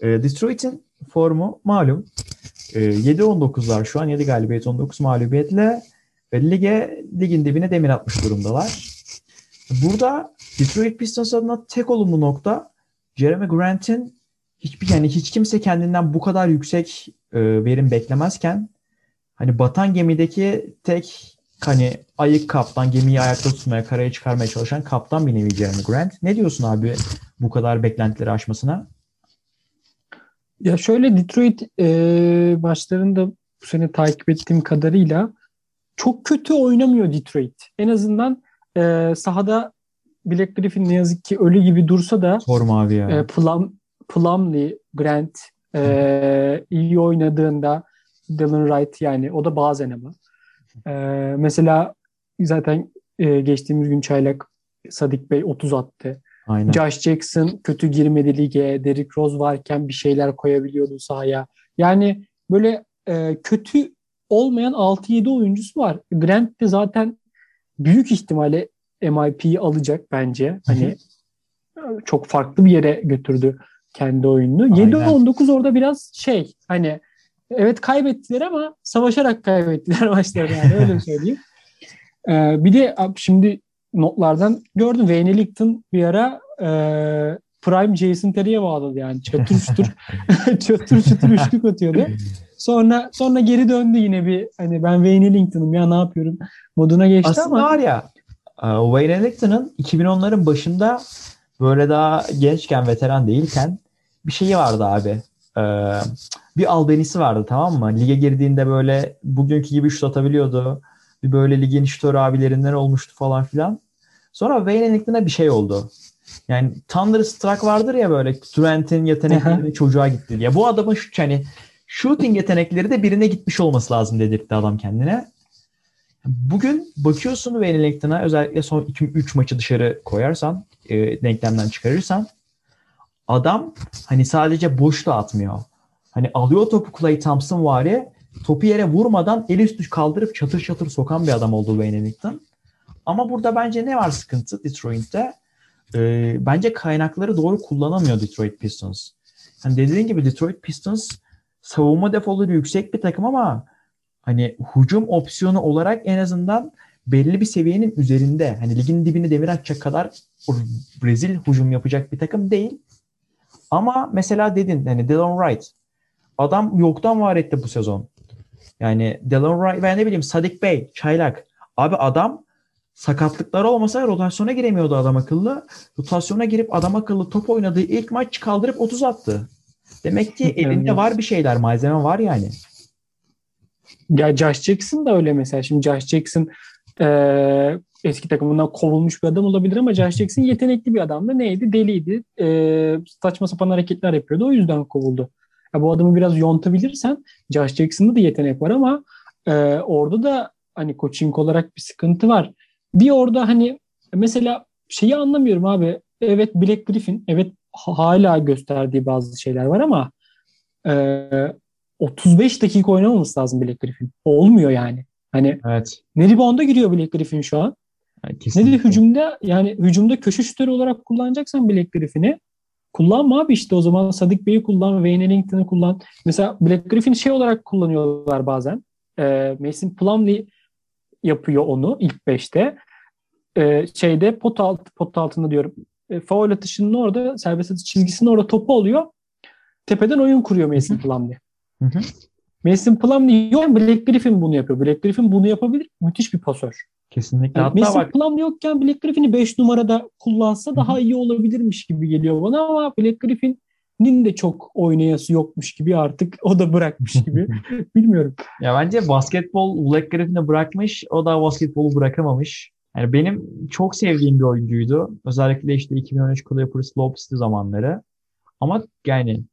[SPEAKER 2] E, Detroit'in formu malum. E, 7-19'lar şu an 7 galibiyet 19 mağlubiyetle ve lige ligin dibine demir atmış durumdalar. Burada Detroit Pistons adına tek olumlu nokta Jeremy Grant'in hiçbir yani hiç kimse kendinden bu kadar yüksek e, verim beklemezken hani batan gemideki tek hani ayık kaptan gemiyi ayakta tutmaya, karaya çıkarmaya çalışan kaptan bir nevi Jeremy Grant. Ne diyorsun abi bu kadar beklentileri aşmasına?
[SPEAKER 1] Ya şöyle Detroit e, maçlarında bu sene takip ettiğim kadarıyla çok kötü oynamıyor Detroit. En azından e, sahada Black Griffin ne yazık ki ölü gibi dursa da
[SPEAKER 2] Sorma abi ya.
[SPEAKER 1] E, Plum, Plumlee, Grant e, iyi oynadığında Dylan Wright yani o da bazen ama. E, mesela zaten e, geçtiğimiz gün Çaylak Sadik Bey 30 attı. Aynen. Josh Jackson kötü girmedi lige. Derrick Rose varken bir şeyler koyabiliyordu sahaya. Yani böyle e, kötü olmayan 6-7 oyuncusu var. Grant de zaten büyük ihtimalle MIP'yi alacak bence. Hani çok farklı bir yere götürdü kendi oyununu. 7-19 orada biraz şey hani evet kaybettiler ama savaşarak kaybettiler maçları yani öyle söyleyeyim. ee, bir de şimdi notlardan gördüm Wayne Ellington bir ara e, Prime Jason Terry'e bağladı yani. Çatır çutur çatır çutur üçlük atıyordu. Sonra sonra geri döndü yine bir hani ben Wayne Ellington'ım ya ne yapıyorum moduna geçti
[SPEAKER 2] Aslında
[SPEAKER 1] ama.
[SPEAKER 2] var ya e, Wayne Ellington'ın 2010'ların başında böyle daha gençken veteran değilken bir şeyi vardı abi. Ee, bir albenisi vardı tamam mı? Lige girdiğinde böyle bugünkü gibi şut atabiliyordu. Bir böyle ligin şutör abilerinden olmuştu falan filan. Sonra Wayne Ellington'a bir şey oldu. Yani Thunderstruck vardır ya böyle Durant'in yetenekleri çocuğa gitti diye. Bu adamın şu hani shooting yetenekleri de birine gitmiş olması lazım dedirtti adam kendine. Bugün bakıyorsun Wayne Ellington'a özellikle son 2-3 maçı dışarı koyarsan, e, denklemden çıkarırsan adam hani sadece boş da atmıyor. Hani alıyor topu Clay Thompson vari topu yere vurmadan el üstü kaldırıp çatır çatır sokan bir adam oldu Wayne Ellington. Ama burada bence ne var sıkıntı Detroit'te? Ee, bence kaynakları doğru kullanamıyor Detroit Pistons. Hani dediğin gibi Detroit Pistons savunma defoları yüksek bir takım ama hani hücum opsiyonu olarak en azından belli bir seviyenin üzerinde. Hani ligin dibini demir atacak kadar Brezil hücum yapacak bir takım değil. Ama mesela dedin hani Delon Wright adam yoktan var etti bu sezon. Yani Delon Wright ve ne bileyim Sadik Bey, Çaylak. Abi adam sakatlıklar olmasa rotasyona giremiyordu adam akıllı. Rotasyona girip adam akıllı top oynadığı ilk maç kaldırıp 30 attı. Demek ki elinde var bir şeyler, malzeme var yani.
[SPEAKER 1] Ya Josh Jackson da öyle mesela. Şimdi Josh Jackson e, eski takımından kovulmuş bir adam olabilir ama Josh Jackson yetenekli bir adamdı. Neydi? Deliydi. E, saçma sapan hareketler yapıyordu. O yüzden kovuldu. Ya bu adamı biraz yontabilirsen Josh Jackson'da da yetenek var ama e, orada da hani coaching olarak bir sıkıntı var. Bir orada hani mesela şeyi anlamıyorum abi. Evet Black Griffin evet hala gösterdiği bazı şeyler var ama e, 35 dakika oynamaması lazım Black Griffin. Olmuyor yani. Hani
[SPEAKER 2] evet.
[SPEAKER 1] ne rebound'a giriyor Black Griffin şu an. Yani ne de hücumda yani hücumda köşe şütörü olarak kullanacaksan Black Griffin'i kullanma abi işte o zaman Sadık Bey'i kullan, Wayne Ellington'ı kullan. Mesela Black Griffin şey olarak kullanıyorlar bazen. E, Mason Plumlee yapıyor onu ilk beşte. E, şeyde pot, alt, pot altında diyorum. E, faul atışının orada serbest atış çizgisinin orada topu oluyor. Tepeden oyun kuruyor Mason Plumlee. Hı hı. Mason Plumlee yok. Black Griffin bunu yapıyor. Black Griffin bunu yapabilir. Müthiş bir pasör.
[SPEAKER 2] Kesinlikle.
[SPEAKER 1] Yani Hatta Mason bak... Plumlee yokken Black Griffin'i 5 numarada kullansa daha iyi olabilirmiş gibi geliyor bana ama Black Griffin'in de çok oynayası yokmuş gibi artık o da bırakmış gibi. Bilmiyorum.
[SPEAKER 2] Ya bence basketbol Black Griffin'i bırakmış. O da basketbolu bırakamamış. Yani benim çok sevdiğim bir oyuncuydu. Özellikle işte 2013 Clippers Lobster zamanları. Ama yani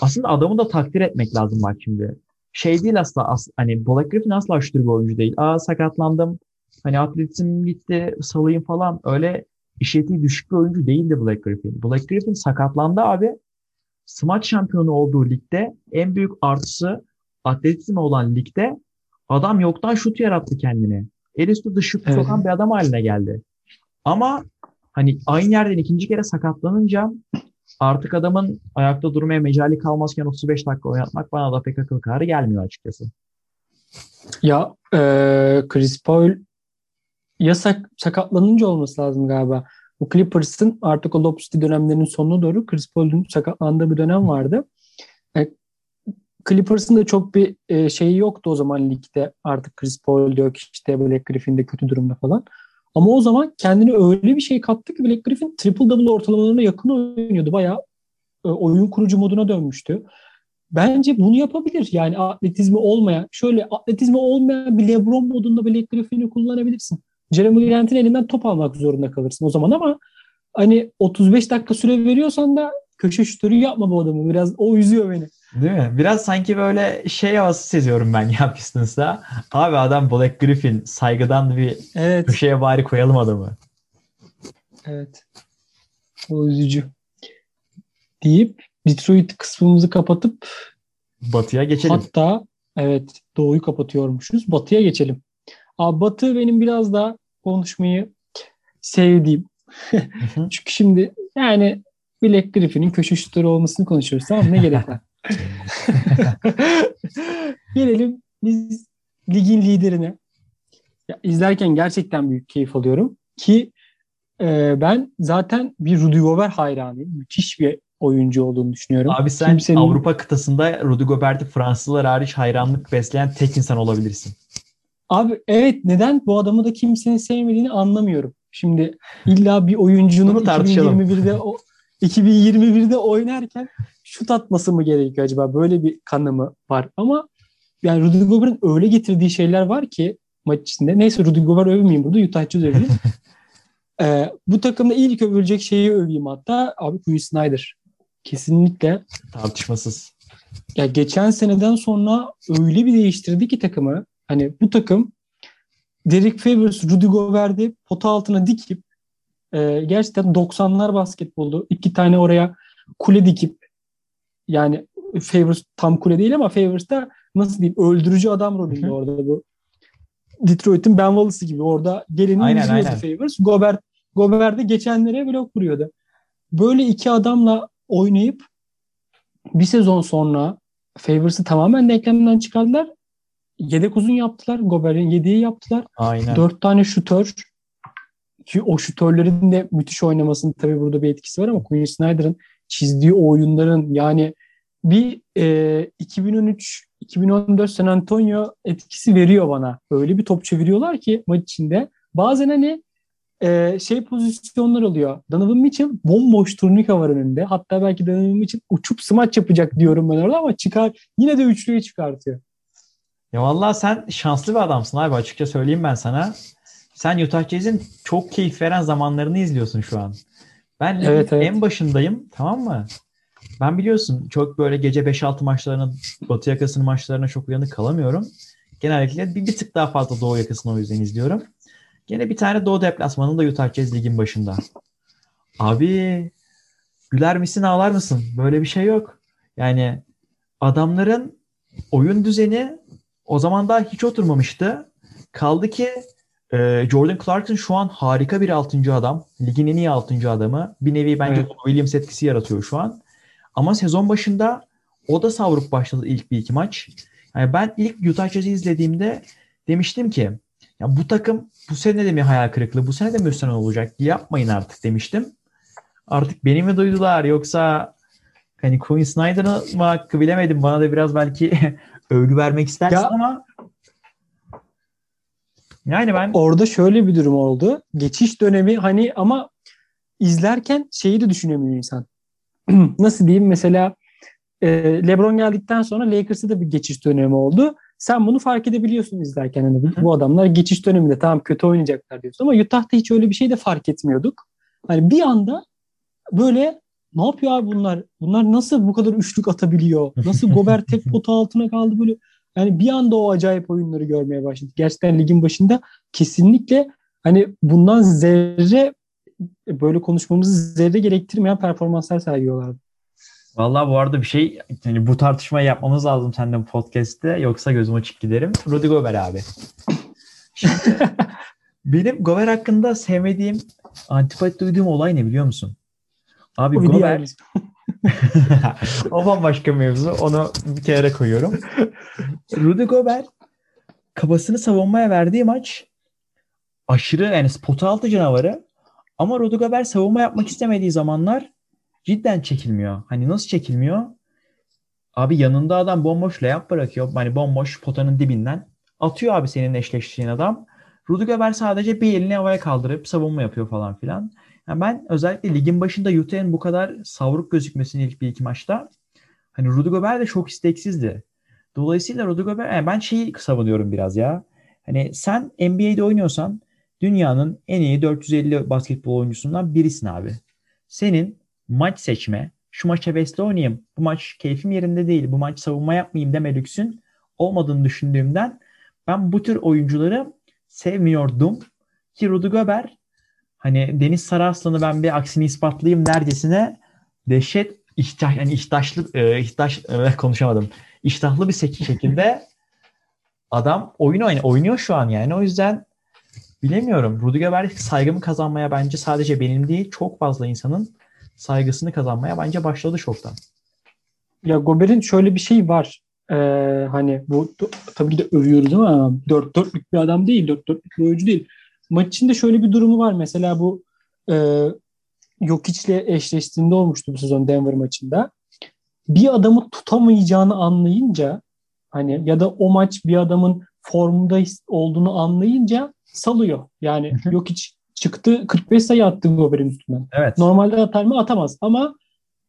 [SPEAKER 2] aslında adamı da takdir etmek lazım bak şimdi. Şey değil asla as, hani Black Griffin asla şutur bir oyuncu değil. Aa sakatlandım. Hani atletizm gitti salayım falan. Öyle işletiği düşük bir oyuncu değildi Black Griffin. Black Griffin sakatlandı abi. Smaç şampiyonu olduğu ligde en büyük artısı atletizm olan ligde adam yoktan şut yarattı kendine. El üstü dış şut evet. sokan bir adam haline geldi. Ama hani aynı yerden ikinci kere sakatlanınca artık adamın ayakta durmaya mecali kalmazken 35 dakika oynatmak bana da pek akıl kârı gelmiyor açıkçası.
[SPEAKER 1] Ya e, Chris Paul ya sak, sakatlanınca olması lazım galiba. Bu Clippers'ın artık o Lob dönemlerinin sonuna doğru Chris Paul'un sakatlandığı bir dönem vardı. E, Clippers'ın da çok bir e, şeyi yoktu o zaman ligde. Artık Chris Paul diyor ki işte Black Griffin de kötü durumda falan. Ama o zaman kendini öyle bir şey kattı ki Black Griffin triple double ortalamalarına yakın oynuyordu. Bayağı e, oyun kurucu moduna dönmüştü. Bence bunu yapabilir. Yani atletizmi olmayan, şöyle atletizmi olmayan bir LeBron modunda Black Griffin'i kullanabilirsin. Jeremy Grant'in elinden top almak zorunda kalırsın o zaman ama hani 35 dakika süre veriyorsan da köşe şutörü yapma bu adamı. Biraz o üzüyor beni.
[SPEAKER 2] Değil mi? Biraz sanki böyle şey havası seziyorum ben ya Pistons'ta. Abi adam Black Griffin saygıdan bir evet. köşeye bari koyalım adamı.
[SPEAKER 1] Evet. O üzücü. Deyip Detroit kısmımızı kapatıp
[SPEAKER 2] Batı'ya geçelim.
[SPEAKER 1] Hatta evet Doğu'yu kapatıyormuşuz. Batı'ya geçelim. Abi Batı benim biraz daha konuşmayı sevdiğim. Çünkü şimdi yani Black Griffin'in köşe şutları olmasını konuşuyoruz tamam Ne gerek var? Gelelim biz ligin liderine. Ya, izlerken gerçekten büyük keyif alıyorum. Ki e, ben zaten bir Rudy Gobert hayranıyım. Müthiş bir oyuncu olduğunu düşünüyorum.
[SPEAKER 2] Abi sen Kimsenin... Avrupa kıtasında Rudy Gobert'i Fransızlar hariç hayranlık besleyen tek insan olabilirsin.
[SPEAKER 1] Abi evet neden bu adamı da kimsenin sevmediğini anlamıyorum. Şimdi illa bir oyuncunun 2021'de o 2021'de oynarken şut atması mı gerekiyor acaba? Böyle bir kanı mı var? Ama yani Rudy Gobert'in öyle getirdiği şeyler var ki maç içinde. Neyse Rudy Gobert övmeyeyim burada. Utah Jazz öveyim. ee, bu takımda ilk övülecek şeyi öveyim hatta. Abi Quinn Snyder. Kesinlikle.
[SPEAKER 2] Tartışmasız.
[SPEAKER 1] Ya geçen seneden sonra öyle bir değiştirdi ki takımı. Hani bu takım Derek Favors, Rudy Gobert'i pota altına dikip e, gerçekten 90'lar basketbolu iki tane oraya kule dikip yani Favors tam kule değil ama Favors da nasıl diyeyim öldürücü adam rolünde orada bu. Detroit'in Ben Wallace gibi orada geleni izliyordu Favors. Gobert, Gobert de geçenlere blok vuruyordu. Böyle iki adamla oynayıp bir sezon sonra Favors'ı tamamen denklemden çıkardılar. Yedek uzun yaptılar. Gobert'in yediği yaptılar.
[SPEAKER 2] Aynen.
[SPEAKER 1] Dört tane şutör. Ki o şutörlerin de müthiş oynamasının tabii burada bir etkisi var ama Quinn Snyder'ın çizdiği oyunların yani bir e, 2013-2014 San Antonio etkisi veriyor bana. Öyle bir top çeviriyorlar ki maç içinde. Bazen hani e, şey pozisyonlar oluyor. Donovan Mitchell bomboş turnika var önünde. Hatta belki Donovan Mitchell uçup smaç yapacak diyorum ben orada ama çıkar yine de üçlüye çıkartıyor.
[SPEAKER 2] Ya vallahi sen şanslı bir adamsın abi açıkça söyleyeyim ben sana. Sen Utah Jazz'in çok keyif veren zamanlarını izliyorsun şu an. Ben evet, evet. en başındayım tamam mı? Ben biliyorsun çok böyle gece 5-6 maçlarına, Batı yakasının maçlarına çok uyanık kalamıyorum. Genellikle bir, bir tık daha fazla Doğu yakasını o yüzden izliyorum. Gene bir tane Doğu deplasmanı da Utah Jazz ligin başında. Abi güler misin ağlar mısın? Böyle bir şey yok. Yani adamların oyun düzeni o zaman daha hiç oturmamıştı. Kaldı ki e, Jordan Clarkson şu an harika bir 6. adam. Ligin en iyi 6. adamı. Bir nevi bence evet. Williams etkisi yaratıyor şu an. Ama sezon başında o da savruk başladı ilk bir iki maç. Yani ben ilk Utah Jazz'i izlediğimde demiştim ki ya bu takım bu sene de mi hayal kırıklığı, bu sene de mi üstüne olacak? Yapmayın artık demiştim. Artık beni mi duydular yoksa hani Quinn Snyder'ı mı hakkı bilemedim. Bana da biraz belki övgü vermek istersin ya, ama
[SPEAKER 1] yani ben orada şöyle bir durum oldu. Geçiş dönemi hani ama izlerken şeyi de düşünemiyor insan. Nasıl diyeyim mesela e, LeBron geldikten sonra Lakers'ta da bir geçiş dönemi oldu. Sen bunu fark edebiliyorsun izlerken. Hani bu, bu adamlar geçiş döneminde tamam kötü oynayacaklar diyorsun ama Utah'ta hiç öyle bir şey de fark etmiyorduk. Hani bir anda böyle ne yapıyor abi bunlar? Bunlar nasıl bu kadar üçlük atabiliyor? Nasıl Gobert tek pota altına kaldı böyle? Yani bir anda o acayip oyunları görmeye başladık. Gerçekten ligin başında kesinlikle hani bundan zerre böyle konuşmamızı zerre gerektirmeyen performanslar sergiliyorlardı.
[SPEAKER 2] Vallahi bu arada bir şey yani bu tartışmayı yapmamız lazım senden podcast'te yoksa gözüm açık giderim. Rudy Gobert abi. benim Gobert hakkında sevmediğim, antipati duyduğum olay ne biliyor musun? Abi o Gobert o bambaşka mevzu. Onu bir kere koyuyorum. Rudy Gobert kafasını savunmaya verdiği maç aşırı yani spot altı canavarı ama Rudy Gobert savunma yapmak istemediği zamanlar cidden çekilmiyor. Hani nasıl çekilmiyor? Abi yanında adam bomboş layup bırakıyor. Hani bomboş potanın dibinden. Atıyor abi senin eşleştiğin adam. Rudy Gobert sadece bir elini havaya kaldırıp savunma yapıyor falan filan. Yani ben özellikle ligin başında Utah'ın bu kadar savruk gözükmesini ilk bir iki maçta hani Rudy Gobert de çok isteksizdi. Dolayısıyla Rudy Gobert yani ben şeyi savunuyorum biraz ya. Hani sen NBA'de oynuyorsan dünyanın en iyi 450 basketbol oyuncusundan birisin abi. Senin maç seçme, şu maça hevesli oynayayım, bu maç keyfim yerinde değil, bu maç savunma yapmayayım deme lüksün olmadığını düşündüğümden ben bu tür oyuncuları sevmiyordum. Ki Rudy Gobert hani Deniz Saraslan'ı ben bir aksini ispatlayayım neredesine dehşet iştah, yani iştaşlı e, iştaş e, konuşamadım. İştahlı bir şekilde adam oyun oynuyor, oynuyor şu an yani. O yüzden bilemiyorum. Rudy Gobert saygımı kazanmaya bence sadece benim değil çok fazla insanın saygısını kazanmaya bence başladı çoktan.
[SPEAKER 1] Ya Gobert'in şöyle bir şey var. Ee, hani bu tabii ki de övüyoruz ama dört dörtlük bir adam değil. Dört dörtlük bir oyuncu değil. Maç içinde şöyle bir durumu var. Mesela bu e, Jokic'le eşleştiğinde olmuştu bu sezon Denver maçında. Bir adamı tutamayacağını anlayınca hani ya da o maç bir adamın formunda olduğunu anlayınca salıyor. Yani Jokic çıktı 45 sayı attı Gober'in üstünden. Evet. Normalde atar mı? Atamaz. Ama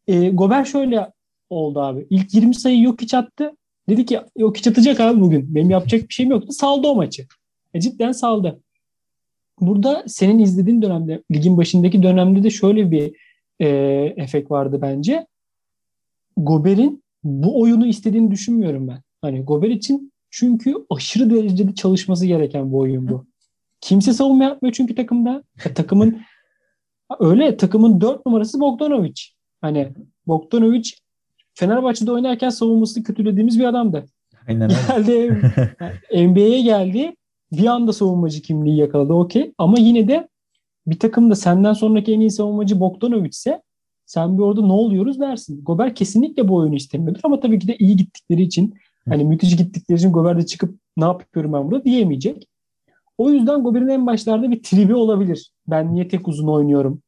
[SPEAKER 1] e, Gober şöyle oldu abi. İlk 20 sayı Jokic attı. Dedi ki Jokic atacak abi bugün. Benim yapacak bir şeyim yoktu. Saldı o maçı. E, cidden saldı. Burada senin izlediğin dönemde, ligin başındaki dönemde de şöyle bir e, efekt vardı bence. Gober'in bu oyunu istediğini düşünmüyorum ben. Hani Gober için çünkü aşırı derecede çalışması gereken bir oyun bu. Kimse savunma yapmıyor çünkü takımda. E, takımın öyle takımın dört numarası Bogdanovic. Hani Bogdanovic Fenerbahçe'de oynarken savunması kötülediğimiz bir adamdı. Aynen Geldi NBA'ye geldi. Bir anda savunmacı kimliği yakaladı okey. Ama yine de bir takımda senden sonraki en iyi savunmacı Bogdanovic ise sen bir orada ne oluyoruz dersin. Gober kesinlikle bu oyunu istemiyordur ama tabii ki de iyi gittikleri için hani müthiş gittikleri için Gober de çıkıp ne yapıyorum ben burada diyemeyecek. O yüzden Gober'in en başlarda bir tribi olabilir. Ben niye tek uzun oynuyorum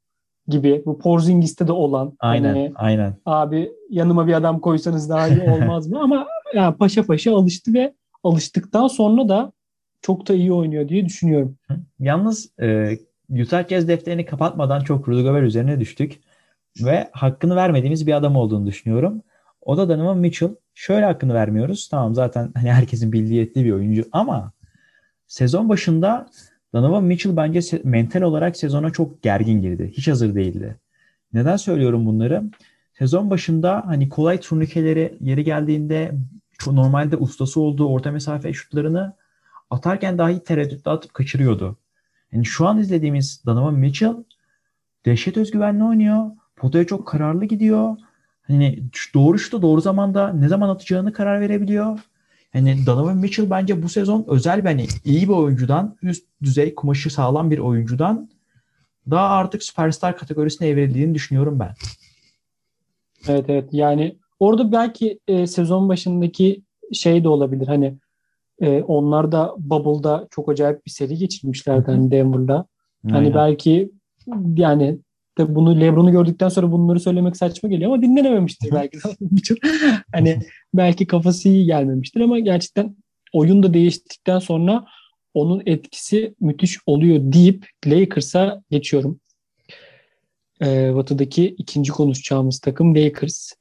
[SPEAKER 1] gibi. Bu Porzingis'te de olan.
[SPEAKER 2] Aynen, hani, aynen.
[SPEAKER 1] Abi yanıma bir adam koysanız daha iyi olmaz mı? Ama yani paşa paşa alıştı ve alıştıktan sonra da çok da iyi oynuyor diye düşünüyorum.
[SPEAKER 2] Yalnız e, Utah defterini kapatmadan çok Rudy Gobert üzerine düştük. Ve hakkını vermediğimiz bir adam olduğunu düşünüyorum. O da Donovan Mitchell. Şöyle hakkını vermiyoruz. Tamam zaten hani herkesin bildiği ettiği bir oyuncu ama sezon başında Donovan Mitchell bence mental olarak sezona çok gergin girdi. Hiç hazır değildi. Neden söylüyorum bunları? Sezon başında hani kolay turnikeleri yeri geldiğinde normalde ustası olduğu orta mesafe şutlarını atarken dahi tereddütle atıp kaçırıyordu. Yani şu an izlediğimiz Donovan Mitchell dehşet özgüvenli oynuyor. Potaya çok kararlı gidiyor. Hani doğru şutu doğru zamanda ne zaman atacağını karar verebiliyor. Hani Donovan Mitchell bence bu sezon özel bir hani iyi bir oyuncudan, üst düzey kumaşı sağlam bir oyuncudan daha artık süperstar kategorisine evrildiğini düşünüyorum ben.
[SPEAKER 1] Evet evet yani orada belki e, sezon başındaki şey de olabilir hani e, onlar da Bubble'da çok acayip bir seri geçirmişlerdi hani Denver'da. Hani belki yani de bunu LeBron'u gördükten sonra bunları söylemek saçma geliyor ama dinlenememiştir belki de. hani belki kafası iyi gelmemiştir ama gerçekten oyun da değiştikten sonra onun etkisi müthiş oluyor deyip Lakers'a geçiyorum. Ee, batı'daki ikinci konuşacağımız takım Lakers.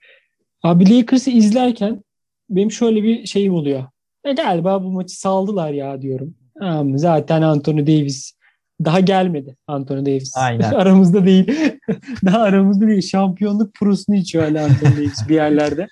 [SPEAKER 1] Abi Lakers'ı izlerken benim şöyle bir şeyim oluyor. E galiba bu maçı saldılar ya diyorum. Tamam, zaten Anthony Davis daha gelmedi Anthony Davis. Aynen. aramızda değil. daha aramızda değil. Şampiyonluk prosunu içiyor hala Anthony Davis bir yerlerde.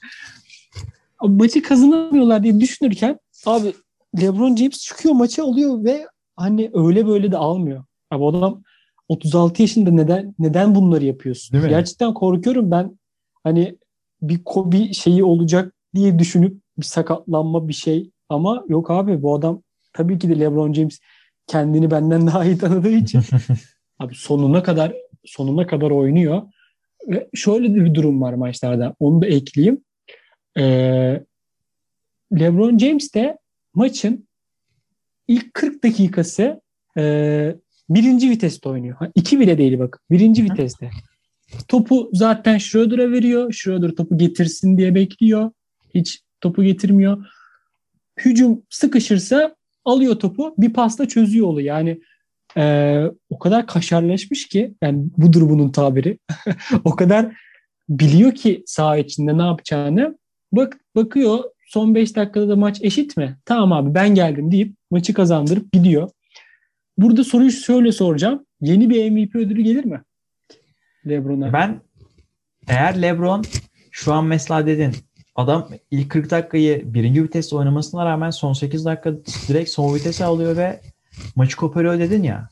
[SPEAKER 1] Maçı kazanamıyorlar diye düşünürken abi LeBron James çıkıyor maçı alıyor ve hani öyle böyle de almıyor. Abi adam 36 yaşında neden neden bunları yapıyorsun? Değil mi? Gerçekten korkuyorum ben hani bir bir şeyi olacak diye düşünüp bir sakatlanma bir şey ama yok abi bu adam tabii ki de LeBron James kendini benden daha iyi tanıdığı için abi sonuna kadar sonuna kadar oynuyor. Ve şöyle bir durum var maçlarda. Onu da ekleyeyim. Ee, LeBron James de maçın ilk 40 dakikası e, birinci viteste oynuyor. Ha, iki bile değil bak. Birinci viteste. Topu zaten Schroeder'a veriyor. Schroeder topu getirsin diye bekliyor. Hiç topu getirmiyor. Hücum sıkışırsa alıyor topu bir pasta çözüyor olayı. Yani e, o kadar kaşarlaşmış ki yani budur bunun tabiri. o kadar biliyor ki saha içinde ne yapacağını. Bak bakıyor son 5 dakikada da maç eşit mi? Tamam abi ben geldim deyip maçı kazandırıp gidiyor. Burada soruyu şöyle soracağım. Yeni bir MVP ödülü gelir mi? LeBron'a.
[SPEAKER 2] Ben eğer LeBron şu an mesela dedin Adam ilk 40 dakikayı birinci viteste oynamasına rağmen son 8 dakika direkt son vitese alıyor ve maçı koparıyor dedin ya.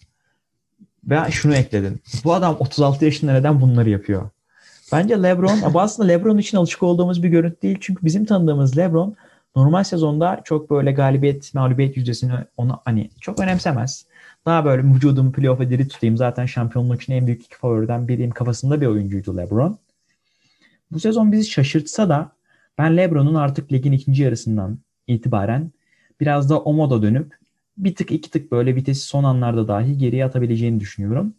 [SPEAKER 2] Ve şunu ekledin. Bu adam 36 yaşında neden bunları yapıyor? Bence LeBron, bu aslında LeBron için alışık olduğumuz bir görüntü değil. Çünkü bizim tanıdığımız LeBron normal sezonda çok böyle galibiyet, mağlubiyet yüzdesini onu hani çok önemsemez. Daha böyle vücudumu playoff'a diri tutayım. Zaten şampiyonluk için en büyük iki favoriden biriyim kafasında bir oyuncuydu LeBron. Bu sezon bizi şaşırtsa da ben LeBron'un artık ligin ikinci yarısından itibaren biraz da o moda dönüp bir tık iki tık böyle vitesi son anlarda dahi geriye atabileceğini düşünüyorum.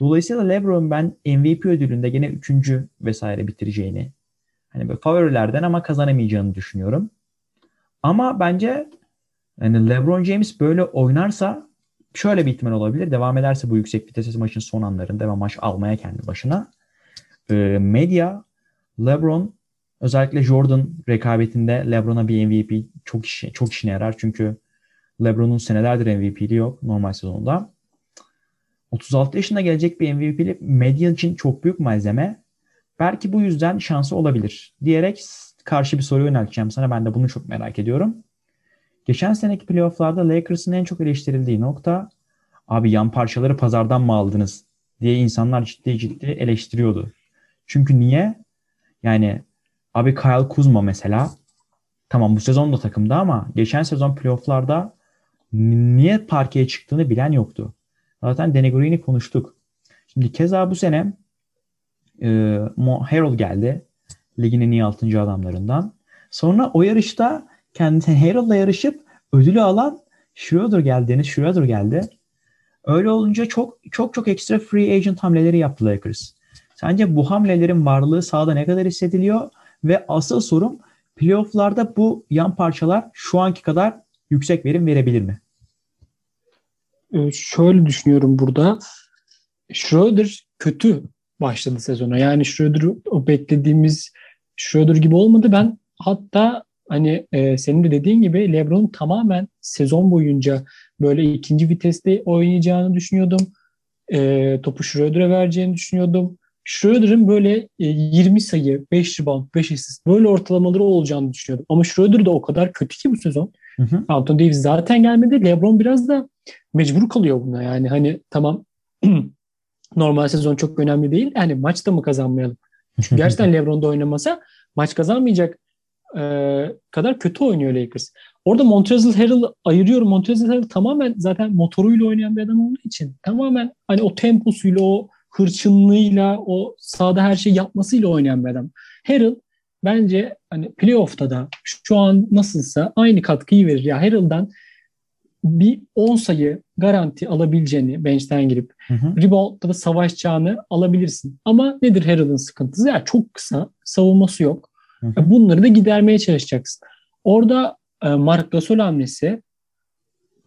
[SPEAKER 2] Dolayısıyla LeBron ben MVP ödülünde gene üçüncü vesaire bitireceğini hani böyle favorilerden ama kazanamayacağını düşünüyorum. Ama bence yani LeBron James böyle oynarsa şöyle bir ihtimal olabilir. Devam ederse bu yüksek vites maçın son anlarında ve maç almaya kendi başına. E, medya LeBron özellikle Jordan rekabetinde LeBron'a bir MVP çok işe, çok işine yarar. Çünkü LeBron'un senelerdir MVP'li yok normal sezonda. 36 yaşında gelecek bir MVP'li medya için çok büyük malzeme. Belki bu yüzden şansı olabilir diyerek karşı bir soru yönelteceğim sana. Ben de bunu çok merak ediyorum. Geçen seneki playofflarda Lakers'ın en çok eleştirildiği nokta abi yan parçaları pazardan mı aldınız diye insanlar ciddi ciddi eleştiriyordu. Çünkü niye? Yani abi Kyle Kuzma mesela tamam bu sezon da takımda ama geçen sezon playofflarda niye parkeye çıktığını bilen yoktu. Zaten Green'i konuştuk. Şimdi keza bu sene e, Mo Harold geldi. Ligin en iyi 6. adamlarından. Sonra o yarışta kendisi Harold'la yarışıp ödülü alan Schroeder geldi. Dennis Schroeder geldi. Öyle olunca çok çok çok ekstra free agent hamleleri yaptı Lakers. Sence bu hamlelerin varlığı sahada ne kadar hissediliyor? Ve asıl sorum playofflarda bu yan parçalar şu anki kadar yüksek verim verebilir mi?
[SPEAKER 1] Ee, şöyle düşünüyorum burada. Schroeder kötü başladı sezona. Yani Schroeder o beklediğimiz Schroeder gibi olmadı. Ben hatta hani e, senin de dediğin gibi LeBron tamamen sezon boyunca böyle ikinci viteste oynayacağını düşünüyordum. E, topu Schroeder'e vereceğini düşünüyordum. Schroeder'ın böyle e, 20 sayı, 5 rebound, 5 asist böyle ortalamaları olacağını düşünüyordum. Ama Schroeder de o kadar kötü ki bu sezon. Hı hı. Anthony Davis zaten gelmedi. LeBron biraz da mecbur kalıyor buna. Yani hani tamam normal sezon çok önemli değil. Yani maçta mı kazanmayalım? Çünkü gerçekten LeBron'da oynamasa maç kazanmayacak e, kadar kötü oynuyor Lakers. Orada Montrezl Harrell'ı ayırıyorum. Montrezl Harrell tamamen zaten motoruyla oynayan bir adam olduğu için tamamen hani o temposuyla, o hırçınlığıyla, o sahada her şeyi yapmasıyla oynayan bir adam. Harrell bence hani playoff'ta da şu an nasılsa aynı katkıyı verir. Ya Harrell'dan bir 10 sayı garanti alabileceğini bench'ten girip hı hı. rebound'da da savaşacağını alabilirsin. Ama nedir Harrell'ın sıkıntısı? Ya çok kısa, savunması yok. Hı hı. Bunları da gidermeye çalışacaksın. Orada e, Mark Gasol hamlesi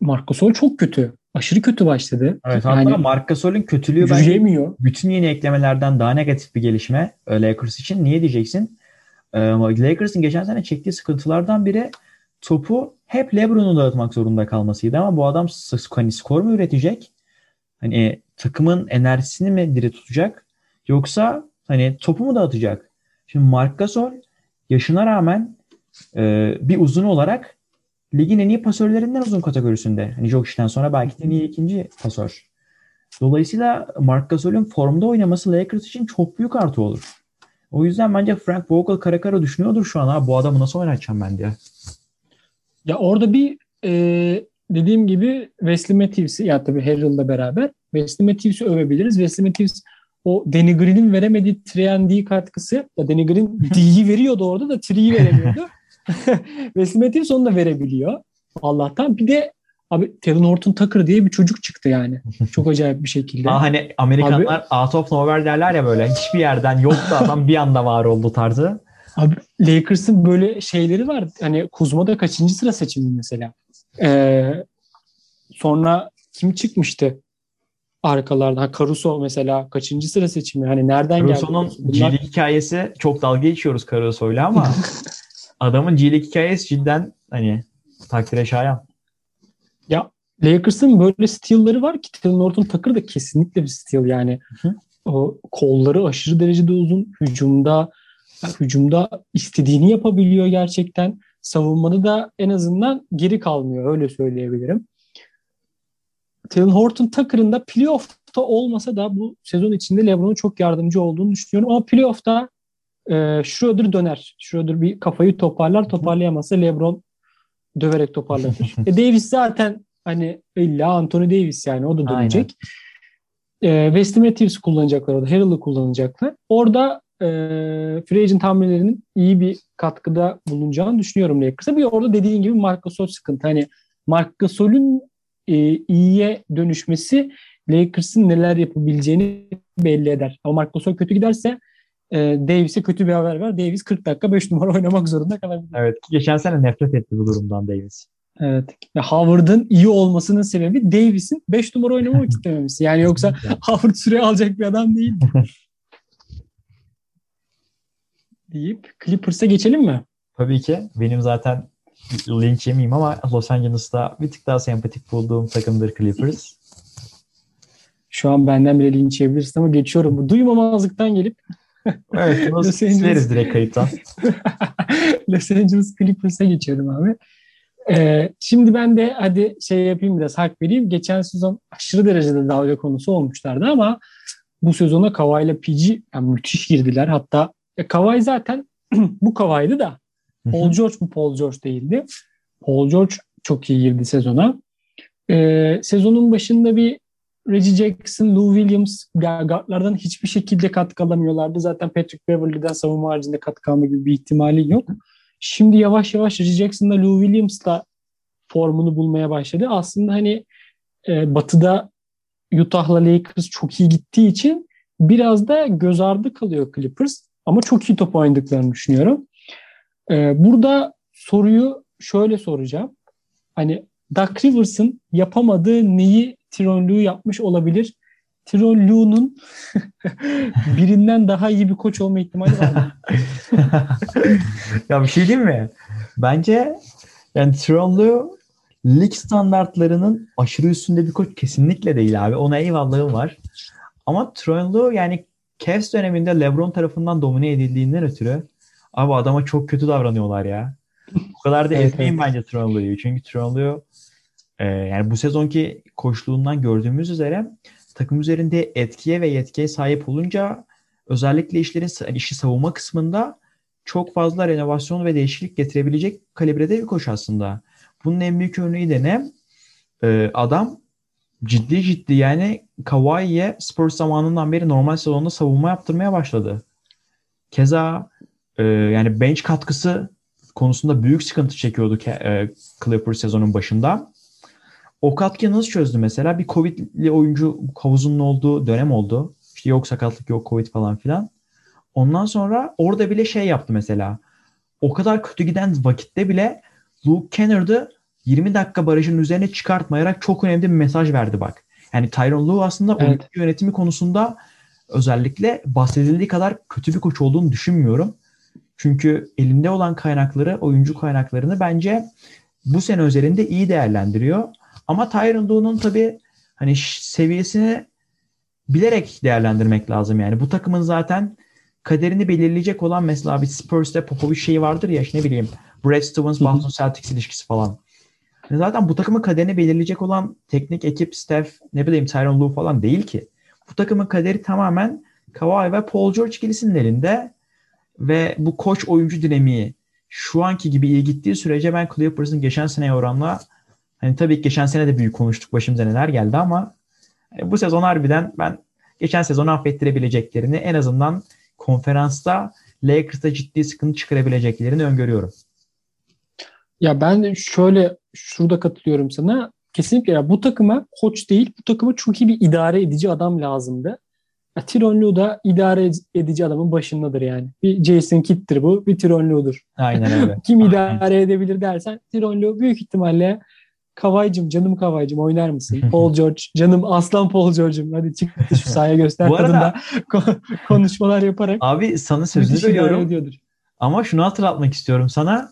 [SPEAKER 1] Mark Gasol çok kötü. Aşırı kötü başladı.
[SPEAKER 2] Evet yani, hatta Mark Gasol'ün kötülüğü bence bütün yeni eklemelerden daha negatif bir gelişme e, Lakers için. Niye diyeceksin? E, Lakers'ın geçen sene çektiği sıkıntılardan biri topu hep LeBron'u dağıtmak zorunda kalmasıydı ama bu adam hani skor mu üretecek? Hani takımın enerjisini mi diri tutacak? Yoksa hani topu mu dağıtacak? Şimdi Mark Gasol yaşına rağmen e, bir uzun olarak ligin en iyi pasörlerinden uzun kategorisinde. Hani Jokic'ten sonra belki de en iyi ikinci pasör. Dolayısıyla Mark Gasol'ün formda oynaması Lakers için çok büyük artı olur. O yüzden bence Frank Vogel kara kara düşünüyordur şu an. Ha, bu adamı nasıl oynatacağım ben diye.
[SPEAKER 1] Ya orada bir e, dediğim gibi Wesley Matthews'i ya tabii Harrell'la beraber Wesley Matthews'i övebiliriz. Wesley Matthews o Danny Green'in veremediği 3 katkısı ya Danny Green D'yi veriyordu orada da 3'yi veremiyordu. Wesley Matthews onu da verebiliyor. Allah'tan. Bir de abi Taylor Horton Tucker diye bir çocuk çıktı yani. Çok acayip bir şekilde.
[SPEAKER 2] Aa, hani Amerikanlar abi, out of nowhere derler ya böyle. Hiçbir yerden yoktu adam bir anda var oldu tarzı.
[SPEAKER 1] Abi Lakers'ın böyle şeyleri var. Hani Kuzma'da kaçıncı sıra seçimi mesela. Ee, sonra kim çıkmıştı? arkalarda. Ha, Caruso mesela kaçıncı sıra seçimi? Hani nereden
[SPEAKER 2] Caruso'nun geldi? Bunlar... hikayesi çok dalga geçiyoruz Caruso'yla ama adamın G'lik hikayesi cidden hani takdire şayan.
[SPEAKER 1] Ya Lakers'ın böyle steal'ları var ki Taylor Norton Tucker da kesinlikle bir steal yani. Hı. O kolları aşırı derecede uzun. Hücumda hücumda istediğini yapabiliyor gerçekten. Savunmada da en azından geri kalmıyor öyle söyleyebilirim. Taylor Horton Tucker'ın da playoff'ta olmasa da bu sezon içinde LeBron'un çok yardımcı olduğunu düşünüyorum. Ama playoff'ta e, Schroeder döner. Schroeder bir kafayı toparlar. Toparlayamazsa LeBron döverek toparlatır. e, Davis zaten hani illa Anthony Davis yani o da dönecek. E, Wesley Matthews kullanacaklar orada. Harrell'ı kullanacaklar. Orada e, free agent hamlelerinin iyi bir katkıda bulunacağını düşünüyorum Lakers'a. Bir orada dediğin gibi Marc Gasol sıkıntı. Hani Marc Gasol'ün e, iyiye dönüşmesi Lakers'ın neler yapabileceğini belli eder. Ama Marc Gasol kötü giderse e, Davis'e kötü bir haber var. Davis 40 dakika 5 numara oynamak zorunda kalabilir.
[SPEAKER 2] Evet. Geçen sene nefret etti bu durumdan Davis.
[SPEAKER 1] Evet. Ve Howard'ın iyi olmasının sebebi Davis'in 5 numara oynamak istememesi. Yani yoksa Howard süre alacak bir adam değil. deyip Clippers'e geçelim mi?
[SPEAKER 2] Tabii ki. Benim zaten linç yemeyeyim ama Los Angeles'ta bir tık daha sempatik bulduğum takımdır Clippers.
[SPEAKER 1] Şu an benden bile linç yiyebilirsin ama geçiyorum. Bu duymamazlıktan gelip
[SPEAKER 2] Evet, sileriz direkt kayıttan.
[SPEAKER 1] Los Angeles Clippers'e geçiyorum abi. Ee, şimdi ben de hadi şey yapayım biraz hak vereyim. Geçen sezon aşırı derecede dalga konusu olmuşlardı ama bu sezona Kawhi ile PG yani müthiş girdiler. Hatta e, Kawhi zaten bu Kawhi'dı da Paul George bu Paul George değildi. Paul George çok iyi girdi sezona. Ee, sezonun başında bir Reggie Jackson, Lou Williams guardlardan hiçbir şekilde katkı alamıyorlardı. Zaten Patrick Beverly'den savunma haricinde katkı alma gibi bir ihtimali yok. Şimdi yavaş yavaş Reggie Jackson'la Lou Williams da formunu bulmaya başladı. Aslında hani e, batıda Utah'la Lakers çok iyi gittiği için biraz da göz ardı kalıyor Clippers. Ama çok iyi top oynadıklarını düşünüyorum. Ee, burada soruyu şöyle soracağım. Hani Doug Rivers'ın yapamadığı neyi Lue yapmış olabilir? Tyronn Lue'nun birinden daha iyi bir koç olma ihtimali var
[SPEAKER 2] ya bir şey diyeyim mi? Bence yani Tyronn Lue lig standartlarının aşırı üstünde bir koç kesinlikle değil abi. Ona eyvallahım var. Ama Lue yani Cavs döneminde LeBron tarafından domine edildiğinden ötürü abi adama çok kötü davranıyorlar ya. O kadar da evet, etmeyin evet. bence Tyronn Çünkü Tyronn e, yani bu sezonki koçluğundan gördüğümüz üzere takım üzerinde etkiye ve yetkiye sahip olunca özellikle işlerin işi savunma kısmında çok fazla renovasyon ve değişiklik getirebilecek kalibrede bir koç aslında. Bunun en büyük örneği de ne? Ee, adam ciddi ciddi yani Kawhi'ye Spurs zamanından beri normal sezonda savunma yaptırmaya başladı. Keza e, yani bench katkısı konusunda büyük sıkıntı çekiyordu e, Clippers sezonun başında. O katkıyı nasıl çözdü mesela? Bir Covid'li oyuncu havuzunun olduğu dönem oldu. İşte yok sakatlık yok Covid falan filan. Ondan sonra orada bile şey yaptı mesela. O kadar kötü giden vakitte bile Luke Kennard'ı 20 dakika barajın üzerine çıkartmayarak çok önemli bir mesaj verdi bak. Yani Tyron Lue aslında evet. oyuncu yönetimi konusunda özellikle bahsedildiği kadar kötü bir koç olduğunu düşünmüyorum. Çünkü elinde olan kaynakları, oyuncu kaynaklarını bence bu sene özelinde iyi değerlendiriyor. Ama Tyron Lue'nun tabii hani seviyesini bilerek değerlendirmek lazım yani. Bu takımın zaten kaderini belirleyecek olan mesela bir Spurs'te Popovich şeyi vardır ya işte ne bileyim Brad Stevens, Boston Celtics ilişkisi falan. Zaten bu takımın kaderini belirleyecek olan teknik ekip, staff, ne bileyim Tyron Lue falan değil ki. Bu takımın kaderi tamamen Kawhi ve Paul George ikilisinin elinde ve bu koç oyuncu dinamiği şu anki gibi iyi gittiği sürece ben Clippers'ın geçen seneye oranla hani tabii geçen sene de büyük konuştuk başımıza neler geldi ama e, bu sezon harbiden ben geçen sezonu affettirebileceklerini en azından konferansta Lakers'ta ciddi sıkıntı çıkarabileceklerini öngörüyorum.
[SPEAKER 1] Ya ben şöyle şurada katılıyorum sana. Kesinlikle ya bu takıma koç değil, bu takıma çok iyi bir idare edici adam lazımdı. Ya, Tyronn Lue da idare edici adamın başındadır yani. Bir Jason Kidd'tir bu, bir Tyronn Lue'dur.
[SPEAKER 2] Aynen öyle.
[SPEAKER 1] Kim idare edebilir dersen Tyronn Lue büyük ihtimalle Kavaycım, canım Kavaycım oynar mısın? Paul George, canım aslan Paul George'um. Hadi çık şu sahaya göster Bu arada, konuşmalar yaparak.
[SPEAKER 2] Abi sana sözünü veriyorum. Ama şunu hatırlatmak istiyorum sana.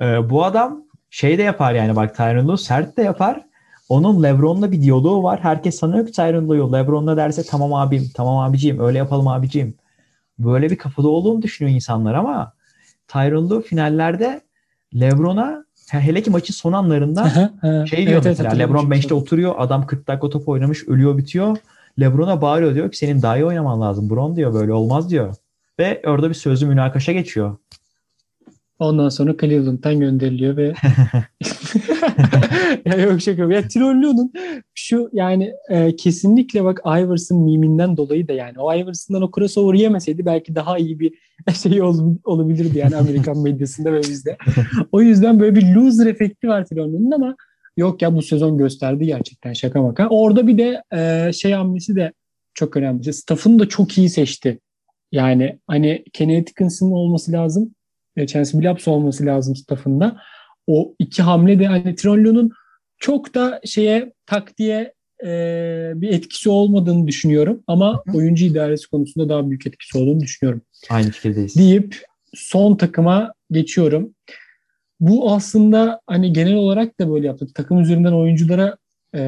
[SPEAKER 2] Ee, bu adam şey de yapar yani bak Tyron Lue sert de yapar. Onun Lebron'la bir diyaloğu var. Herkes sanıyor ki Tyron Lue'yu Lebron'la derse tamam abim, tamam abiciğim, öyle yapalım abiciğim. Böyle bir kafada olduğunu düşünüyor insanlar ama Tyron Lue finallerde Lebron'a hele ki maçın son anlarında şey diyor evet, mesela evet, Lebron bench'te oturuyor adam 40 dakika top oynamış ölüyor bitiyor. Lebron'a bağırıyor diyor ki senin daha iyi oynaman lazım Bron diyor böyle olmaz diyor. Ve orada bir sözlü münakaşa geçiyor.
[SPEAKER 1] Ondan sonra Cleveland'dan gönderiliyor ve ya yok şaka yok. Ya Tirollu'nun şu yani e, kesinlikle bak Iverson miminden dolayı da yani o Iverson'dan o crossover yemeseydi belki daha iyi bir şey ol, olabilirdi yani Amerikan medyasında ve bizde. O yüzden böyle bir loser efekti var Tirollu'nun ama yok ya bu sezon gösterdi gerçekten şaka maka. Orada bir de e, şey hamlesi de çok önemli. Staff'ını da çok iyi seçti. Yani hani Kenny Atkinson'ın olması lazım. E, Chance Billups olması lazım staffında. O iki hamle de hani Tronlo'nun çok da şeye taktiğe e, bir etkisi olmadığını düşünüyorum. Ama Hı. oyuncu idaresi konusunda daha büyük etkisi olduğunu düşünüyorum.
[SPEAKER 2] Aynı fikirdeyiz.
[SPEAKER 1] Deyip son takıma geçiyorum. Bu aslında hani genel olarak da böyle yaptık. Takım üzerinden oyunculara e,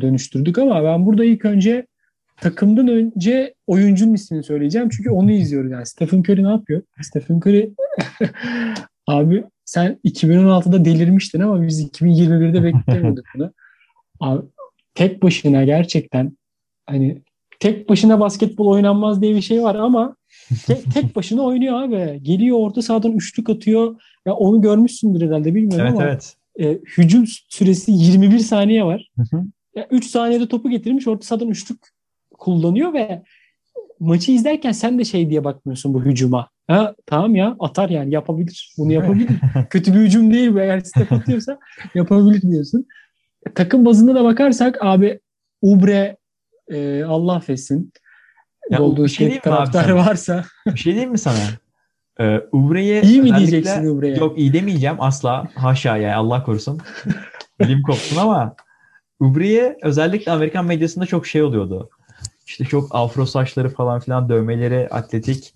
[SPEAKER 1] dönüştürdük ama ben burada ilk önce takımdan önce oyuncunun ismini söyleyeceğim. Çünkü onu izliyoruz. Yani Stephen Curry ne yapıyor? Stephen Curry abi sen 2016'da delirmiştin ama biz 2021'de beklemiyorduk bunu. Abi, tek başına gerçekten hani tek başına basketbol oynanmaz diye bir şey var ama tek, tek başına oynuyor abi. Geliyor orta sahadan üçlük atıyor. Ya onu görmüşsündür herhalde bilmiyorum evet, ama evet. E, hücum süresi 21 saniye var. Hı hı. Ya 3 saniyede topu getirmiş orta sahadan üçlük kullanıyor ve maçı izlerken sen de şey diye bakmıyorsun bu hücuma. Ha, tamam ya atar yani yapabilir. Bunu yapabilir. Kötü bir hücum değil bu. Eğer step atıyorsa yapabilir diyorsun. Takım bazında da bakarsak abi Ubre e, Allah affetsin. Ya, olduğu şey taraftar varsa.
[SPEAKER 2] Bir şey diyeyim mi sana? Ee, Ubre'ye
[SPEAKER 1] iyi mi diyeceksin Ubre'ye?
[SPEAKER 2] Yok iyi demeyeceğim asla. Haşa yani Allah korusun. Bilim kopsun ama Ubre'ye özellikle Amerikan medyasında çok şey oluyordu. İşte çok afro saçları falan filan dövmeleri, atletik.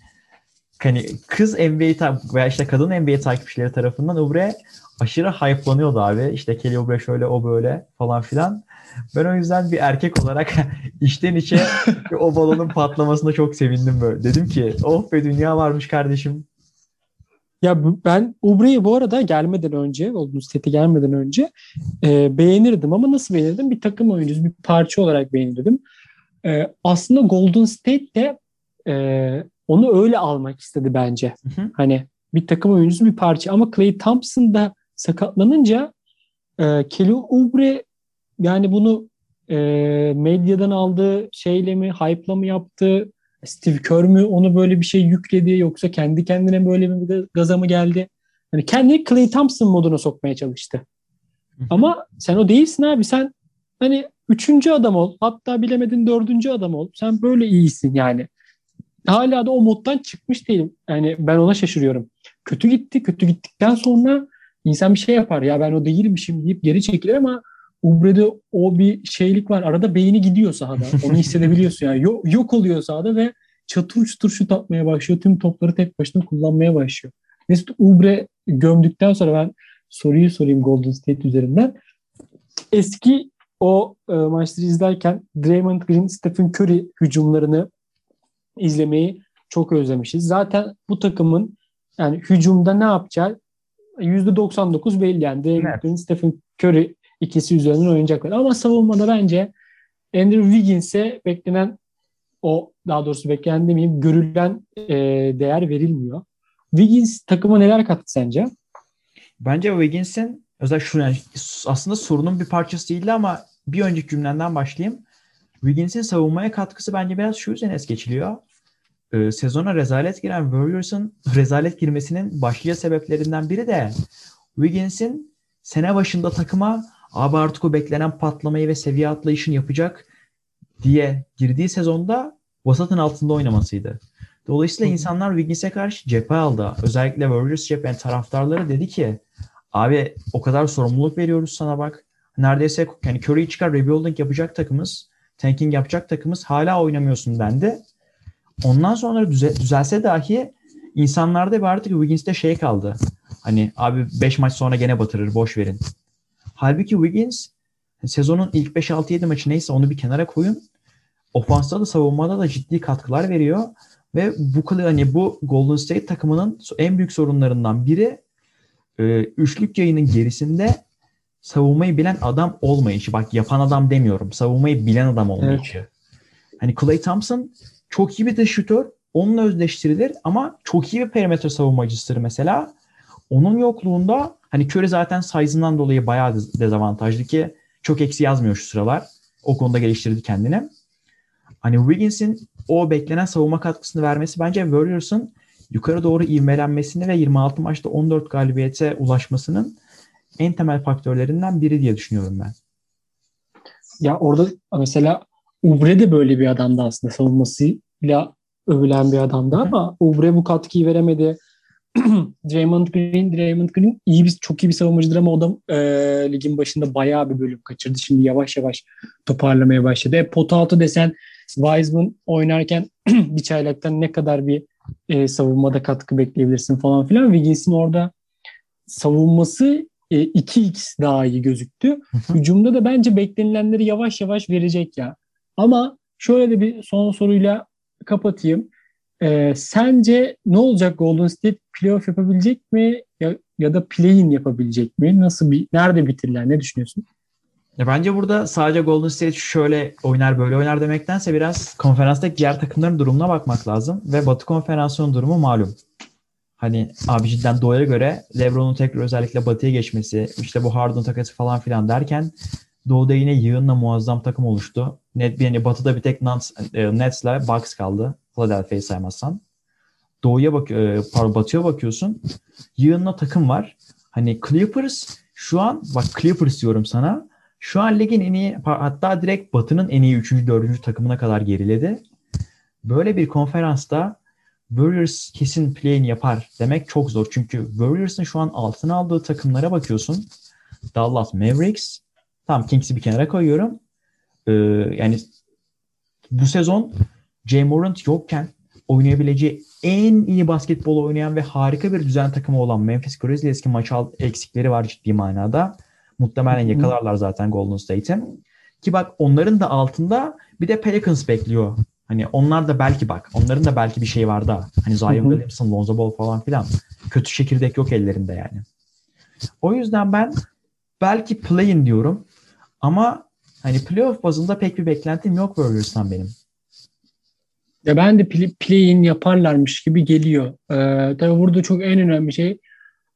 [SPEAKER 2] Hani kız NBA veya işte kadın NBA takipçileri tarafından Ubre aşırı hype'lanıyordu abi. İşte Kelly Oubre şöyle o böyle falan filan. Ben o yüzden bir erkek olarak içten içe o balonun patlamasına çok sevindim böyle. Dedim ki oh be dünya varmış kardeşim.
[SPEAKER 1] Ya ben Ubre'yi bu arada gelmeden önce, Golden State'e gelmeden önce e, beğenirdim ama nasıl beğenirdim? Bir takım oyuncusu, bir parça olarak beğenirdim. E, aslında Golden State de e, onu öyle almak istedi bence. Hı hı. Hani bir takım oyuncusu bir parça ama Clay Thompson da sakatlanınca e, Kelly Oubre yani bunu e, medyadan aldığı şeyle mi, hype'la mı yaptı? Steve Kerr mü onu böyle bir şey yükledi yoksa kendi kendine böyle bir gaza mı geldi? Hani kendini Clay Thompson moduna sokmaya çalıştı. Ama sen o değilsin abi. Sen hani üçüncü adam ol. Hatta bilemedin dördüncü adam ol. Sen böyle iyisin yani. Hala da o moddan çıkmış değilim. Yani ben ona şaşırıyorum. Kötü gitti. Kötü gittikten sonra insan bir şey yapar. Ya ben o değilmişim deyip geri çekilir ama Ubre'de o bir şeylik var. Arada beyni gidiyor sahada. Onu hissedebiliyorsun yani. Yok, yok oluyor sahada ve çatır çutur şut atmaya başlıyor. Tüm topları tek başına kullanmaya başlıyor. Mesut Ubre gömdükten sonra ben soruyu sorayım Golden State üzerinden. Eski o e, maçları izlerken Draymond Green, Stephen Curry hücumlarını izlemeyi çok özlemişiz. Zaten bu takımın yani hücumda ne yapacağı %99 belli yani. Evet. Green, Stephen Curry ikisi üzerinden oynayacaklar. Ama savunmada bence Andrew Wiggins'e beklenen o daha doğrusu beklenen demeyeyim görülen e, değer verilmiyor. Wiggins takıma neler kattı sence?
[SPEAKER 2] Bence Wiggins'in özel şu yani aslında sorunun bir parçası değildi ama bir önceki cümlenden başlayayım. Wiggins'in savunmaya katkısı bence biraz şu yüzden es geçiliyor. Ee, sezona rezalet giren Warriors'ın rezalet girmesinin başlıca sebeplerinden biri de Wiggins'in sene başında takıma abi artık o beklenen patlamayı ve seviye atlayışını yapacak diye girdiği sezonda vasatın altında oynamasıydı. Dolayısıyla insanlar Wiggins'e karşı cephe aldı. Özellikle Warriors cephe taraftarları dedi ki abi o kadar sorumluluk veriyoruz sana bak. Neredeyse yani Curry çıkar rebuilding yapacak takımız, tanking yapacak takımız hala oynamıyorsun dendi. Ondan sonra düze, düzelse dahi insanlarda bir artık Wiggins'te şey kaldı. Hani abi 5 maç sonra gene batırır boş verin. Halbuki Wiggins sezonun ilk 5-6-7 maçı neyse onu bir kenara koyun. Ofansta da savunmada da ciddi katkılar veriyor. Ve bu hani bu Golden State takımının en büyük sorunlarından biri e, üçlük yayının gerisinde savunmayı bilen adam olmayışı. Bak yapan adam demiyorum. Savunmayı bilen adam olmayışı. Evet. Hani Clay Thompson çok iyi bir de şutör. Onunla özdeştirilir ama çok iyi bir perimetre savunmacısıdır mesela. Onun yokluğunda hani Curry zaten size'ından dolayı bayağı dezavantajlı ki çok eksi yazmıyor şu sıralar. O konuda geliştirdi kendini. Hani Wiggins'in o beklenen savunma katkısını vermesi bence Warriors'ın yukarı doğru ivmelenmesini ve 26 maçta 14 galibiyete ulaşmasının en temel faktörlerinden biri diye düşünüyorum ben.
[SPEAKER 1] Ya orada mesela Ubre de böyle bir adamdı aslında savunmasıyla övülen bir adamdı ama Ubre bu katkıyı veremedi. Draymond Green, Draymond Green iyi bir, çok iyi bir savunmacıdır ama o da e, ligin başında bayağı bir bölüm kaçırdı. Şimdi yavaş yavaş toparlamaya başladı. E, pot altı desen Wiseman oynarken bir çaylaktan ne kadar bir e, savunmada katkı bekleyebilirsin falan filan. Wiggins'in orada savunması e, 2x daha iyi gözüktü. Hücumda da bence beklenilenleri yavaş yavaş verecek ya. Ama şöyle de bir son soruyla kapatayım. Ee, sence ne olacak Golden State playoff yapabilecek mi ya, ya da play-in yapabilecek mi? Nasıl bir nerede bitirirler? Ne düşünüyorsun?
[SPEAKER 2] Ya bence burada sadece Golden State şöyle oynar böyle oynar demektense biraz konferanstaki diğer takımların durumuna bakmak lazım ve Batı konferansının durumu malum. Hani abi cidden Doğu'ya göre LeBron'un tekrar özellikle Batı'ya geçmesi, işte bu Harden takası falan filan derken Doğu'da yine yığınla muazzam takım oluştu. Net yani Batı'da bir tek e, Nets'le Bucks kaldı. Philadelphia'yı saymazsan. Doğu'ya bak e, pardon Batı'ya bakıyorsun. Yığınla takım var. Hani Clippers şu an bak Clippers diyorum sana. Şu an ligin en iyi hatta direkt Batı'nın en iyi 3. 4. takımına kadar geriledi. Böyle bir konferansta Warriors kesin play yapar demek çok zor. Çünkü Warriors'ın şu an altına aldığı takımlara bakıyorsun. Dallas Mavericks. Tamam Kings'i bir kenara koyuyorum. Ee, yani bu sezon Jay Morant yokken oynayabileceği en iyi basketbol oynayan ve harika bir düzen takımı olan Memphis Grizzlies ki maç eksikleri var ciddi manada. Muhtemelen yakalarlar zaten Golden State'i. Ki bak onların da altında bir de Pelicans bekliyor. Hani onlar da belki bak. Onların da belki bir şey var da. Hani Zion Williamson, Lonzo Ball falan filan. Kötü çekirdek yok ellerinde yani. O yüzden ben belki play-in diyorum. Ama hani playoff bazında pek bir beklentim yok Warriors'tan benim.
[SPEAKER 1] Ya ben de play-in yaparlarmış gibi geliyor. Ee, tabii burada çok en önemli şey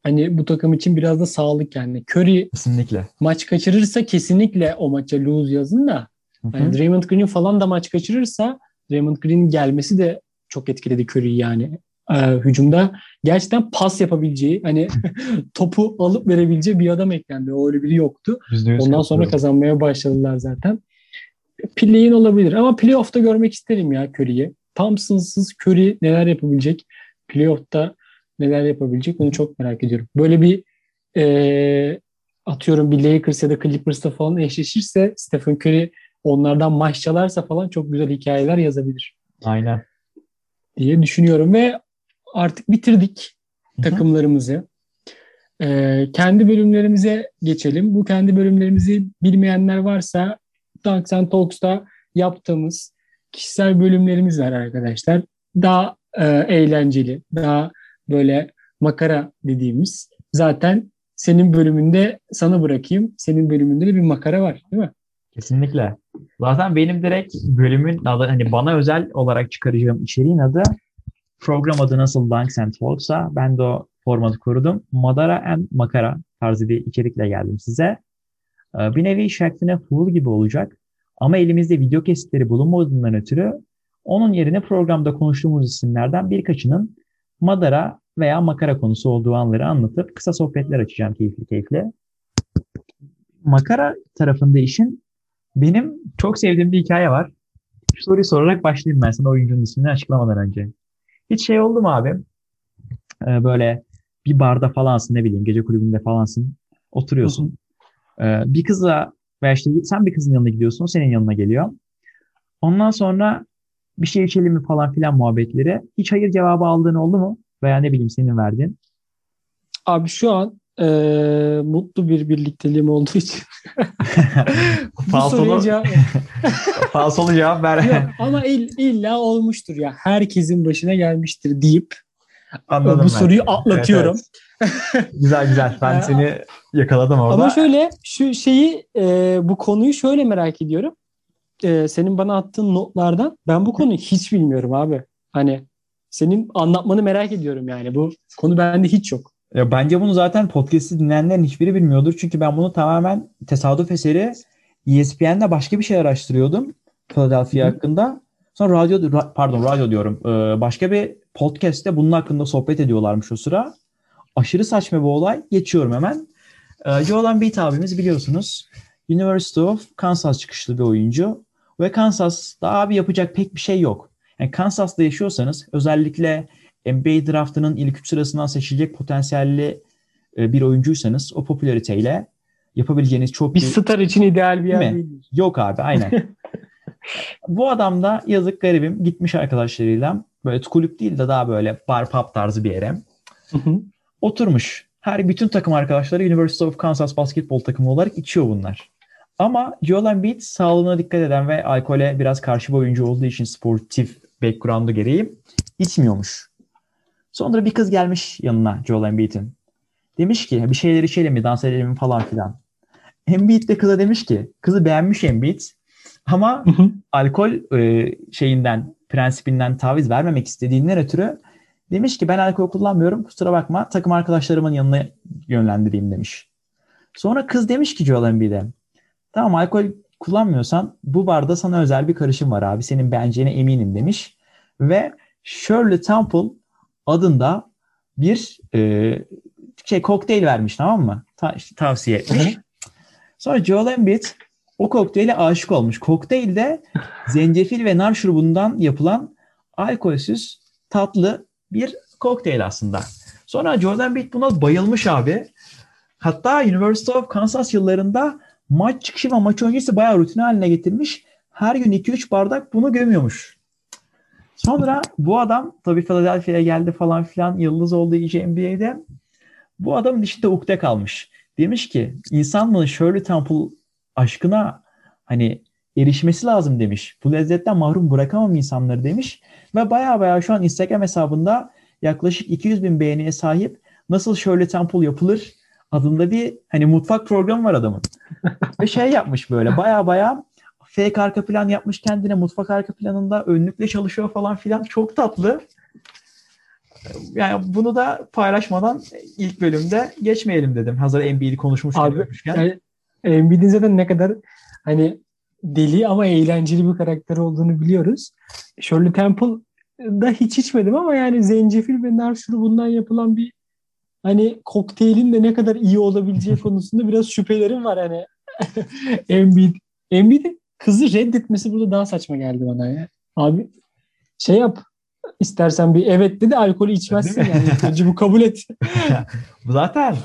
[SPEAKER 1] hani bu takım için biraz da sağlık yani. Curry
[SPEAKER 2] kesinlikle.
[SPEAKER 1] maç kaçırırsa kesinlikle o maça lose yazın da. Hani Draymond Green falan da maç kaçırırsa Draymond Green'in gelmesi de çok etkiledi Curry'i yani. Ee, hücumda gerçekten pas yapabileceği hani topu alıp verebileceği bir adam eklendi. O öyle biri yoktu. Ondan sonra kazanmaya başladılar zaten. Play'in olabilir ama playoff'ta görmek isterim ya Curry'i. Thompson'sız Curry neler yapabilecek? Playoff'ta neler yapabilecek? Bunu çok merak ediyorum. Böyle bir e, atıyorum bir Lakers ya da Clippers'ta falan eşleşirse Stephen Curry onlardan maç çalarsa falan çok güzel hikayeler yazabilir.
[SPEAKER 2] Aynen.
[SPEAKER 1] Diye düşünüyorum ve artık bitirdik Hı-hı. takımlarımızı. Ee, kendi bölümlerimize geçelim. Bu kendi bölümlerimizi bilmeyenler varsa Dunks and Talks'ta yaptığımız kişisel bölümlerimiz var arkadaşlar. Daha e, eğlenceli, daha böyle makara dediğimiz. Zaten senin bölümünde sana bırakayım. Senin bölümünde de bir makara var değil mi?
[SPEAKER 2] Kesinlikle. Zaten benim direkt bölümün adı hani bana özel olarak çıkaracağım içeriğin adı program adı nasıl Dunks and Talks'a ben de o formatı korudum. Madara and Makara tarzı bir içerikle geldim size. Ee, bir nevi şekline Fool gibi olacak. Ama elimizde video kesitleri bulunmadığından ötürü onun yerine programda konuştuğumuz isimlerden birkaçının Madara veya makara konusu olduğu anları anlatıp kısa sohbetler açacağım keyifli keyifli. Makara tarafında işin benim çok sevdiğim bir hikaye var. Şu soruyu sorarak başlayayım ben sana oyuncunun ismini açıklamadan önce. Hiç şey oldu mu abi? Ee, böyle bir barda falansın ne bileyim gece kulübünde falansın. Oturuyorsun. Ee, bir kızla veya işte sen bir kızın yanına gidiyorsun. senin yanına geliyor. Ondan sonra bir şey içelim mi falan filan muhabbetleri. Hiç hayır cevabı aldığın oldu mu? Veya ne bileyim senin verdiğin.
[SPEAKER 1] Abi şu an e, mutlu bir birlikteliğim olduğu için
[SPEAKER 2] falsolu, cevap... falsolu cevap ver.
[SPEAKER 1] Yok, ama ill, illa olmuştur ya. Herkesin başına gelmiştir deyip
[SPEAKER 2] Anladım bu ben.
[SPEAKER 1] soruyu atlatıyorum.
[SPEAKER 2] Evet, evet. güzel güzel. Ben seni yakaladım orada.
[SPEAKER 1] Ama şöyle şu şeyi e, bu konuyu şöyle merak ediyorum. E, senin bana attığın notlardan ben bu konuyu hiç bilmiyorum abi. Hani senin anlatmanı merak ediyorum yani. Bu konu bende hiç yok.
[SPEAKER 2] Ya bence bunu zaten podcast'i dinleyenlerin hiçbiri bilmiyordur. Çünkü ben bunu tamamen tesadüf eseri ESPN'de başka bir şey araştırıyordum. Philadelphia Hı. hakkında. Sonra radyo, pardon radyo diyorum. Ee, başka bir podcast'te bunun hakkında sohbet ediyorlarmış o sıra. Aşırı saçma bir olay. Geçiyorum hemen. Ee, Joel Embiid abimiz biliyorsunuz University of Kansas çıkışlı bir oyuncu ve Kansas'ta abi yapacak pek bir şey yok. Yani Kansas'ta yaşıyorsanız özellikle NBA draftının ilk üç sırasından seçilecek potansiyelli e, bir oyuncuysanız o popülariteyle yapabileceğiniz çok
[SPEAKER 1] bir... Bir star için ideal bir yer değil. değil.
[SPEAKER 2] Yok abi aynen. Bu adam da yazık garibim gitmiş arkadaşlarıyla böyle kulüp değil de daha böyle bar pub tarzı bir yere. Oturmuş. Her bütün takım arkadaşları University of Kansas basketbol takımı olarak içiyor bunlar. Ama Joel Embiid sağlığına dikkat eden ve alkole biraz karşı bir oyuncu olduğu için sportif background'u gereği içmiyormuş. Sonra bir kız gelmiş yanına Joel Embiid'in. Demiş ki bir şeyler içelim mi, dans edelim mi falan filan. Embiid de kıza demiş ki, kızı beğenmiş Embiid ama alkol e, şeyinden, prensibinden taviz vermemek istediğinden ötürü demiş ki ben alkol kullanmıyorum kusura bakma takım arkadaşlarımın yanına yönlendireyim demiş. Sonra kız demiş ki Joel Embiid'e tamam alkol kullanmıyorsan bu barda sana özel bir karışım var abi senin beğeneceğine eminim demiş. Ve Shirley Temple adında bir e, şey kokteyl vermiş tamam mı? Ta, işte tavsiye etmiş. Sonra Joel Embiid o kokteyle aşık olmuş. Kokteyl de zencefil ve nar şurubundan yapılan alkolsüz tatlı bir kokteyl aslında. Sonra Joel Embiid buna bayılmış abi. Hatta University of Kansas yıllarında maç çıkışı ve maç öncesi bayağı rutin haline getirmiş. Her gün 2-3 bardak bunu gömüyormuş. Sonra bu adam tabii Philadelphia'ya geldi falan filan yıldız olduğu için NBA'de. Bu adamın içinde ukde kalmış. Demiş ki insanlığın Shirley Temple aşkına hani erişmesi lazım demiş. Bu lezzetten mahrum bırakamam insanları demiş. Ve baya baya şu an Instagram hesabında yaklaşık 200 bin beğeniye sahip nasıl Shirley Temple yapılır adında bir hani mutfak programı var adamın. Ve şey yapmış böyle baya baya fake arka plan yapmış kendine mutfak arka planında önlükle çalışıyor falan filan. Çok tatlı. Yani bunu da paylaşmadan ilk bölümde geçmeyelim dedim. Hazır NBA'yi konuşmuşken. Abi,
[SPEAKER 1] yani, Embiid'in zaten ne kadar hani deli ama eğlenceli bir karakter olduğunu biliyoruz. Shirley Temple'da hiç içmedim ama yani zencefil ve nar bundan yapılan bir hani kokteylin de ne kadar iyi olabileceği konusunda biraz şüphelerim var hani. Embiid. Embiid'in kızı reddetmesi burada daha saçma geldi bana ya. Abi şey yap istersen bir evet dedi alkolü içmezsin yani. Önce bu kabul et.
[SPEAKER 2] Zaten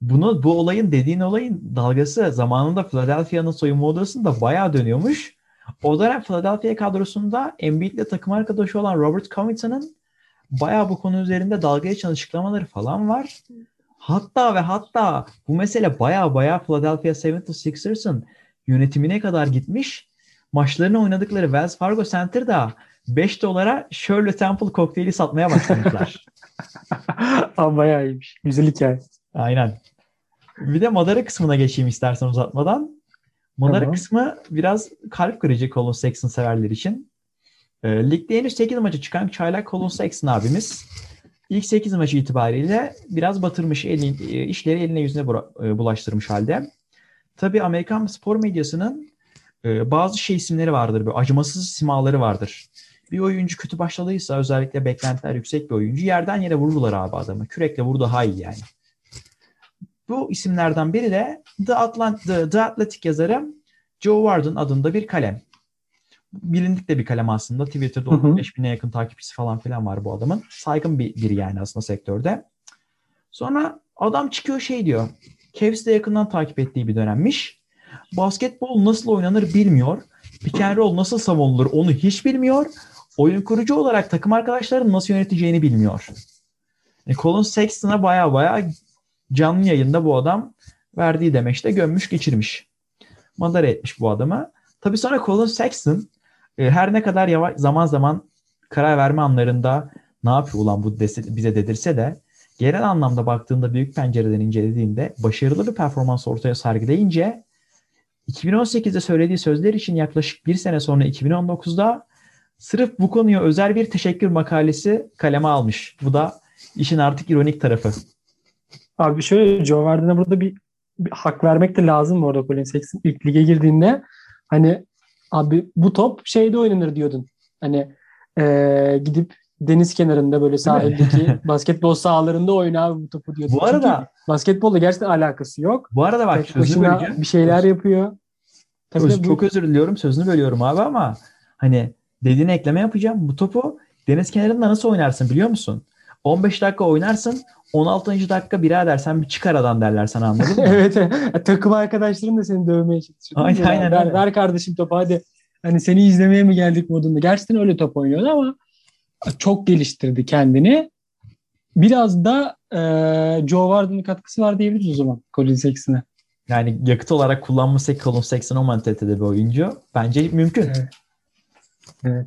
[SPEAKER 2] bunu bu olayın dediğin olayın dalgası zamanında Philadelphia'nın soyunma odasında bayağı dönüyormuş. O dönem Philadelphia kadrosunda Embiid'le takım arkadaşı olan Robert Covington'ın bayağı bu konu üzerinde dalga geçen açıklamaları falan var. Hatta ve hatta bu mesele bayağı bayağı Philadelphia 76ers'ın yönetimine kadar gitmiş. Maçlarını oynadıkları Wells Fargo Center'da 5 dolara Shirley Temple kokteyli satmaya başlamışlar.
[SPEAKER 1] Ama bayağı iyiymiş. Güzel hikaye.
[SPEAKER 2] Aynen. Bir de Madara kısmına geçeyim istersen uzatmadan. Madara tamam. kısmı biraz kalp kırıcı Colin Sexton severler için. E, ligde henüz 8 maçı çıkan çaylak Colin Sexton abimiz ilk 8 maçı itibariyle biraz batırmış, elin, e, işleri eline yüzüne e, bulaştırmış halde. Tabii Amerikan spor medyasının e, bazı şey isimleri vardır, böyle acımasız simaları vardır. Bir oyuncu kötü başladıysa özellikle beklentiler yüksek bir oyuncu yerden yere vururlar abi adamı. Kürekle vur daha iyi yani. Bu isimlerden biri de The, Atlant The, The Athletic yazarı Joe Warden adında bir kalem. Bilindik de bir kalem aslında. Twitter'da 15 bine yakın takipçisi falan filan var bu adamın. Saygın bir biri yani aslında sektörde. Sonra adam çıkıyor şey diyor. Cavs'i de yakından takip ettiği bir dönemmiş. Basketbol nasıl oynanır bilmiyor. Pick nasıl savunulur onu hiç bilmiyor. Oyun kurucu olarak takım arkadaşlarını nasıl yöneteceğini bilmiyor. E, Colin Sexton'a baya baya canlı yayında bu adam verdiği demeçte gömmüş geçirmiş. Madara etmiş bu adamı. Tabii sonra Colin Sexton e, her ne kadar yavaş, zaman zaman karar verme anlarında ne yapıyor ulan bu dese, bize dedirse de genel anlamda baktığında büyük pencereden incelediğinde başarılı bir performans ortaya sergileyince 2018'de söylediği sözler için yaklaşık bir sene sonra 2019'da sırf bu konuya özel bir teşekkür makalesi kaleme almış. Bu da işin artık ironik tarafı.
[SPEAKER 1] Abi şöyle Joe Warden'a burada bir, bir hak vermek de lazım orada Colin Sexton ilk lige girdiğinde hani abi bu top şeyde oynanır diyordun. Hani e, gidip deniz kenarında böyle sahildeki basketbol sahalarında oyna abi bu topu diyor.
[SPEAKER 2] Bu arada
[SPEAKER 1] Çünkü basketbolla gerçekten alakası yok.
[SPEAKER 2] Bu arada bak
[SPEAKER 1] Tek başına bir şeyler yapıyor.
[SPEAKER 2] Tabii Öz, çok özür diliyorum sözünü bölüyorum abi ama hani dediğine ekleme yapacağım. Bu topu deniz kenarında nasıl oynarsın biliyor musun? 15 dakika oynarsın 16. dakika birader sen bir çık aradan derler sana anladın mı?
[SPEAKER 1] evet. Takım arkadaşların da seni dövmeye çalışıyor.
[SPEAKER 2] Aynen aynen.
[SPEAKER 1] Ver, ver kardeşim topu hadi. Hani seni izlemeye mi geldik modunda. Gerçekten öyle top oynuyordu ama çok geliştirdi kendini. Biraz da e, Joe Warden'ın katkısı var diyebiliriz o zaman Colin Sexton'a.
[SPEAKER 2] Yani yakıt olarak kullanmışsak Colin Sexton o mantalitede bir oyuncu. Bence mümkün.
[SPEAKER 1] Evet. evet.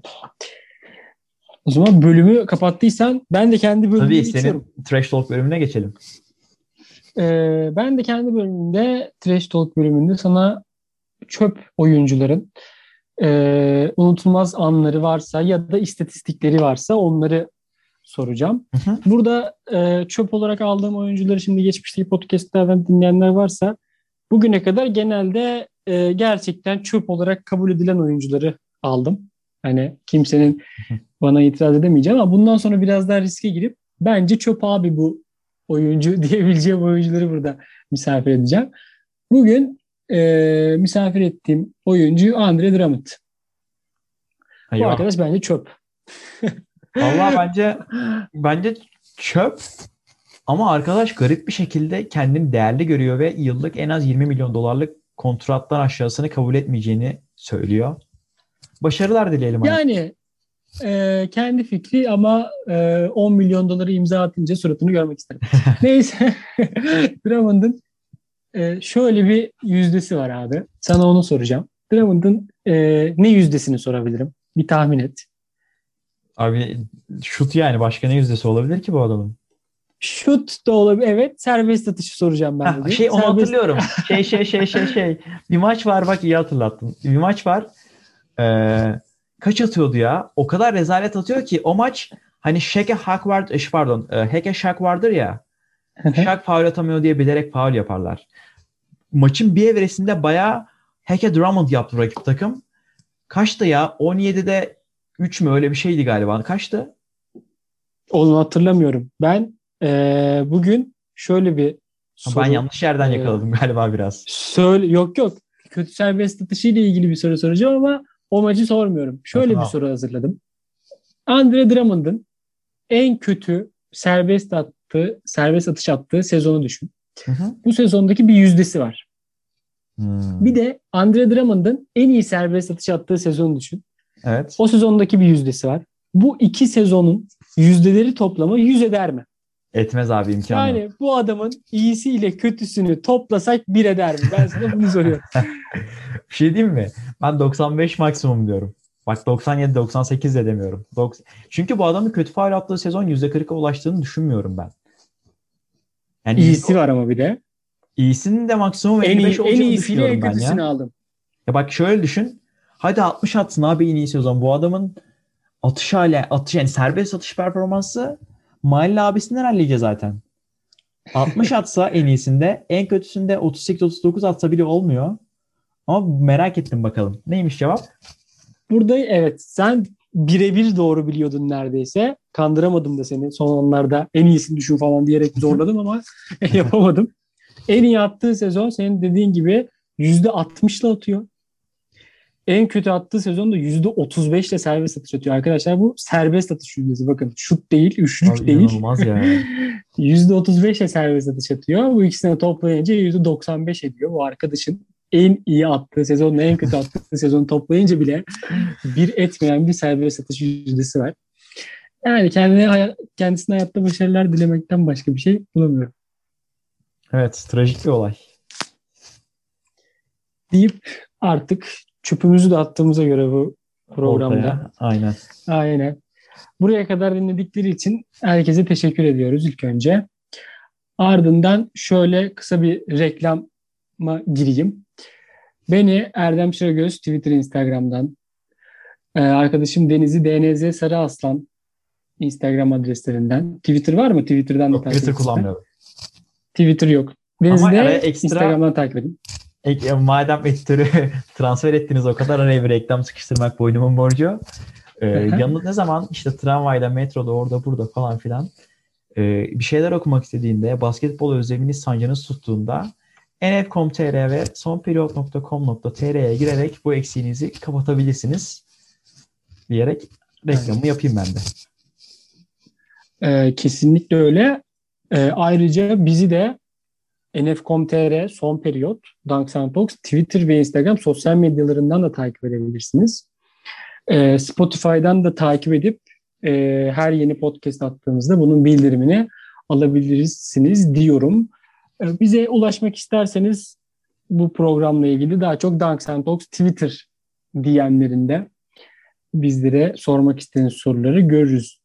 [SPEAKER 1] O zaman bölümü kapattıysan ben de kendi bölümümü
[SPEAKER 2] Tabii geçiyorum. senin Trash Talk bölümüne geçelim.
[SPEAKER 1] Ee, ben de kendi bölümümde Trash Talk bölümünde sana çöp oyuncuların e, unutulmaz anları varsa ya da istatistikleri varsa onları soracağım. Hı hı. Burada e, çöp olarak aldığım oyuncuları şimdi geçmişteki podcastlerden dinleyenler varsa bugüne kadar genelde e, gerçekten çöp olarak kabul edilen oyuncuları aldım. Hani kimsenin bana itiraz edemeyeceğim ama bundan sonra biraz daha riske girip bence çöp abi bu oyuncu diyebileceğim oyuncuları burada misafir edeceğim. Bugün e, misafir ettiğim oyuncu Andre Drummond. Eyvah. Bu arkadaş bence çöp.
[SPEAKER 2] Vallahi bence bence çöp ama arkadaş garip bir şekilde kendini değerli görüyor ve yıllık en az 20 milyon dolarlık kontrattan aşağısını kabul etmeyeceğini söylüyor. Başarılar dileyelim.
[SPEAKER 1] Yani e, kendi fikri ama e, 10 milyon doları imza atınca suratını görmek isterim. Neyse. Drummond'ın e, şöyle bir yüzdesi var abi. Sana onu soracağım. Drummond'ın e, ne yüzdesini sorabilirim? Bir tahmin et.
[SPEAKER 2] Abi şut yani başka ne yüzdesi olabilir ki bu adamın?
[SPEAKER 1] Şut da olabilir. Evet. Serbest atışı soracağım ben. Ha,
[SPEAKER 2] şey onu serbest... hatırlıyorum. şey şey şey şey şey. Bir maç var bak iyi hatırlattın. Bir maç var. Ee, kaç atıyordu ya? O kadar rezalet atıyor ki o maç hani Şeke Hak var, pardon Heke Şak vardır ya. Şak faul atamıyor diye bilerek faul yaparlar. Maçın bir evresinde bayağı Heke Drummond yaptı rakip takım. Kaçtı ya? 17'de 3 mü öyle bir şeydi galiba. Kaçtı?
[SPEAKER 1] Onu hatırlamıyorum. Ben ee, bugün şöyle bir
[SPEAKER 2] soru, Ben yanlış yerden yakaladım galiba biraz.
[SPEAKER 1] Söyle, yok yok. Kötü serbest atışı ile ilgili bir soru soracağım ama o maçı sormuyorum. Şöyle tamam. bir soru hazırladım. Andre Drummond'ın en kötü serbest attığı, serbest atış attığı sezonu düşün. Hı hı. Bu sezondaki bir yüzdesi var. Hmm. Bir de Andre Drummond'ın en iyi serbest atış attığı sezonu düşün.
[SPEAKER 2] Evet.
[SPEAKER 1] O sezondaki bir yüzdesi var. Bu iki sezonun yüzdeleri toplamı yüz eder mi?
[SPEAKER 2] Etmez abi imkanı.
[SPEAKER 1] Yani bu adamın iyisiyle kötüsünü toplasak bir eder mi? Ben sana bunu soruyorum.
[SPEAKER 2] bir şey diyeyim mi? Ben 95 maksimum diyorum. Bak 97-98 de demiyorum. Çünkü bu adamın kötü faal attığı sezon %40'a ulaştığını düşünmüyorum ben.
[SPEAKER 1] Yani İyisi var ama bir de.
[SPEAKER 2] İyisinin de maksimum en 55 iyi, olacağını en iyisiyle en kötüsünü ya. aldım. Ya bak şöyle düşün. Hadi 60 atsın abi en iyisi o zaman. Bu adamın atış hali, atış yani serbest atış performansı Mahalle abisinden hallice zaten. 60 atsa en iyisinde, en kötüsünde 38-39 atsa bile olmuyor. Ama merak ettim bakalım. Neymiş cevap?
[SPEAKER 1] Burada evet sen birebir doğru biliyordun neredeyse. Kandıramadım da seni son anlarda en iyisini düşün falan diyerek zorladım ama yapamadım. En iyi attığı sezon senin dediğin gibi %60'la atıyor. En kötü attığı sezonda %35 ile serbest atış atıyor. Arkadaşlar bu serbest atış yüzdesi. Bakın şut değil, üçlük Abi değil. Olmaz ya. %35 ile serbest atış atıyor. Bu ikisini toplayınca %95 ediyor. Bu arkadaşın en iyi attığı sezonla en kötü attığı sezonu toplayınca bile bir etmeyen bir serbest atış yüzdesi var. Yani kendine, kendisine hayatta başarılar dilemekten başka bir şey bulamıyorum.
[SPEAKER 2] Evet, trajik bir olay.
[SPEAKER 1] Deyip artık çöpümüzü de attığımıza göre bu programda. Ortaya.
[SPEAKER 2] Aynen.
[SPEAKER 1] Aynen. Buraya kadar dinledikleri için herkese teşekkür ediyoruz ilk önce. Ardından şöyle kısa bir reklama gireyim. Beni Erdem Şıragöz Twitter, Instagram'dan, ee, arkadaşım Deniz'i DNZ Sarı Aslan Instagram adreslerinden. Twitter var mı? Twitter'dan
[SPEAKER 2] yok, da takip Twitter kullanmıyorum.
[SPEAKER 1] Twitter yok. Deniz'i de ekstra... Instagram'dan takip edin.
[SPEAKER 2] E, madem editörü transfer ettiniz o kadar araya bir reklam sıkıştırmak boynumun borcu. Ee, yanında ne zaman işte tramvayda, metroda, orada, burada falan filan e, bir şeyler okumak istediğinde, basketbol özleminiz sancınız tuttuğunda nf.com.tr ve sonperiod.com.tr'ye girerek bu eksiğinizi kapatabilirsiniz diyerek reklamı yapayım ben de.
[SPEAKER 1] Ee, kesinlikle öyle. Ee, ayrıca bizi de nf.com.tr, son periyot, Dunks Talks, Twitter ve Instagram sosyal medyalarından da takip edebilirsiniz. Ee, Spotify'dan da takip edip e, her yeni podcast attığımızda bunun bildirimini alabilirsiniz diyorum. Ee, bize ulaşmak isterseniz bu programla ilgili daha çok Dunks Talks Twitter DM'lerinde bizlere sormak istediğiniz soruları görürüz.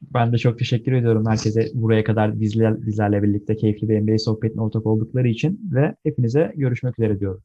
[SPEAKER 2] Ben de çok teşekkür ediyorum herkese buraya kadar bizler, bizlerle birlikte keyifli bir NBA sohbetine ortak oldukları için ve hepinize görüşmek üzere diyorum.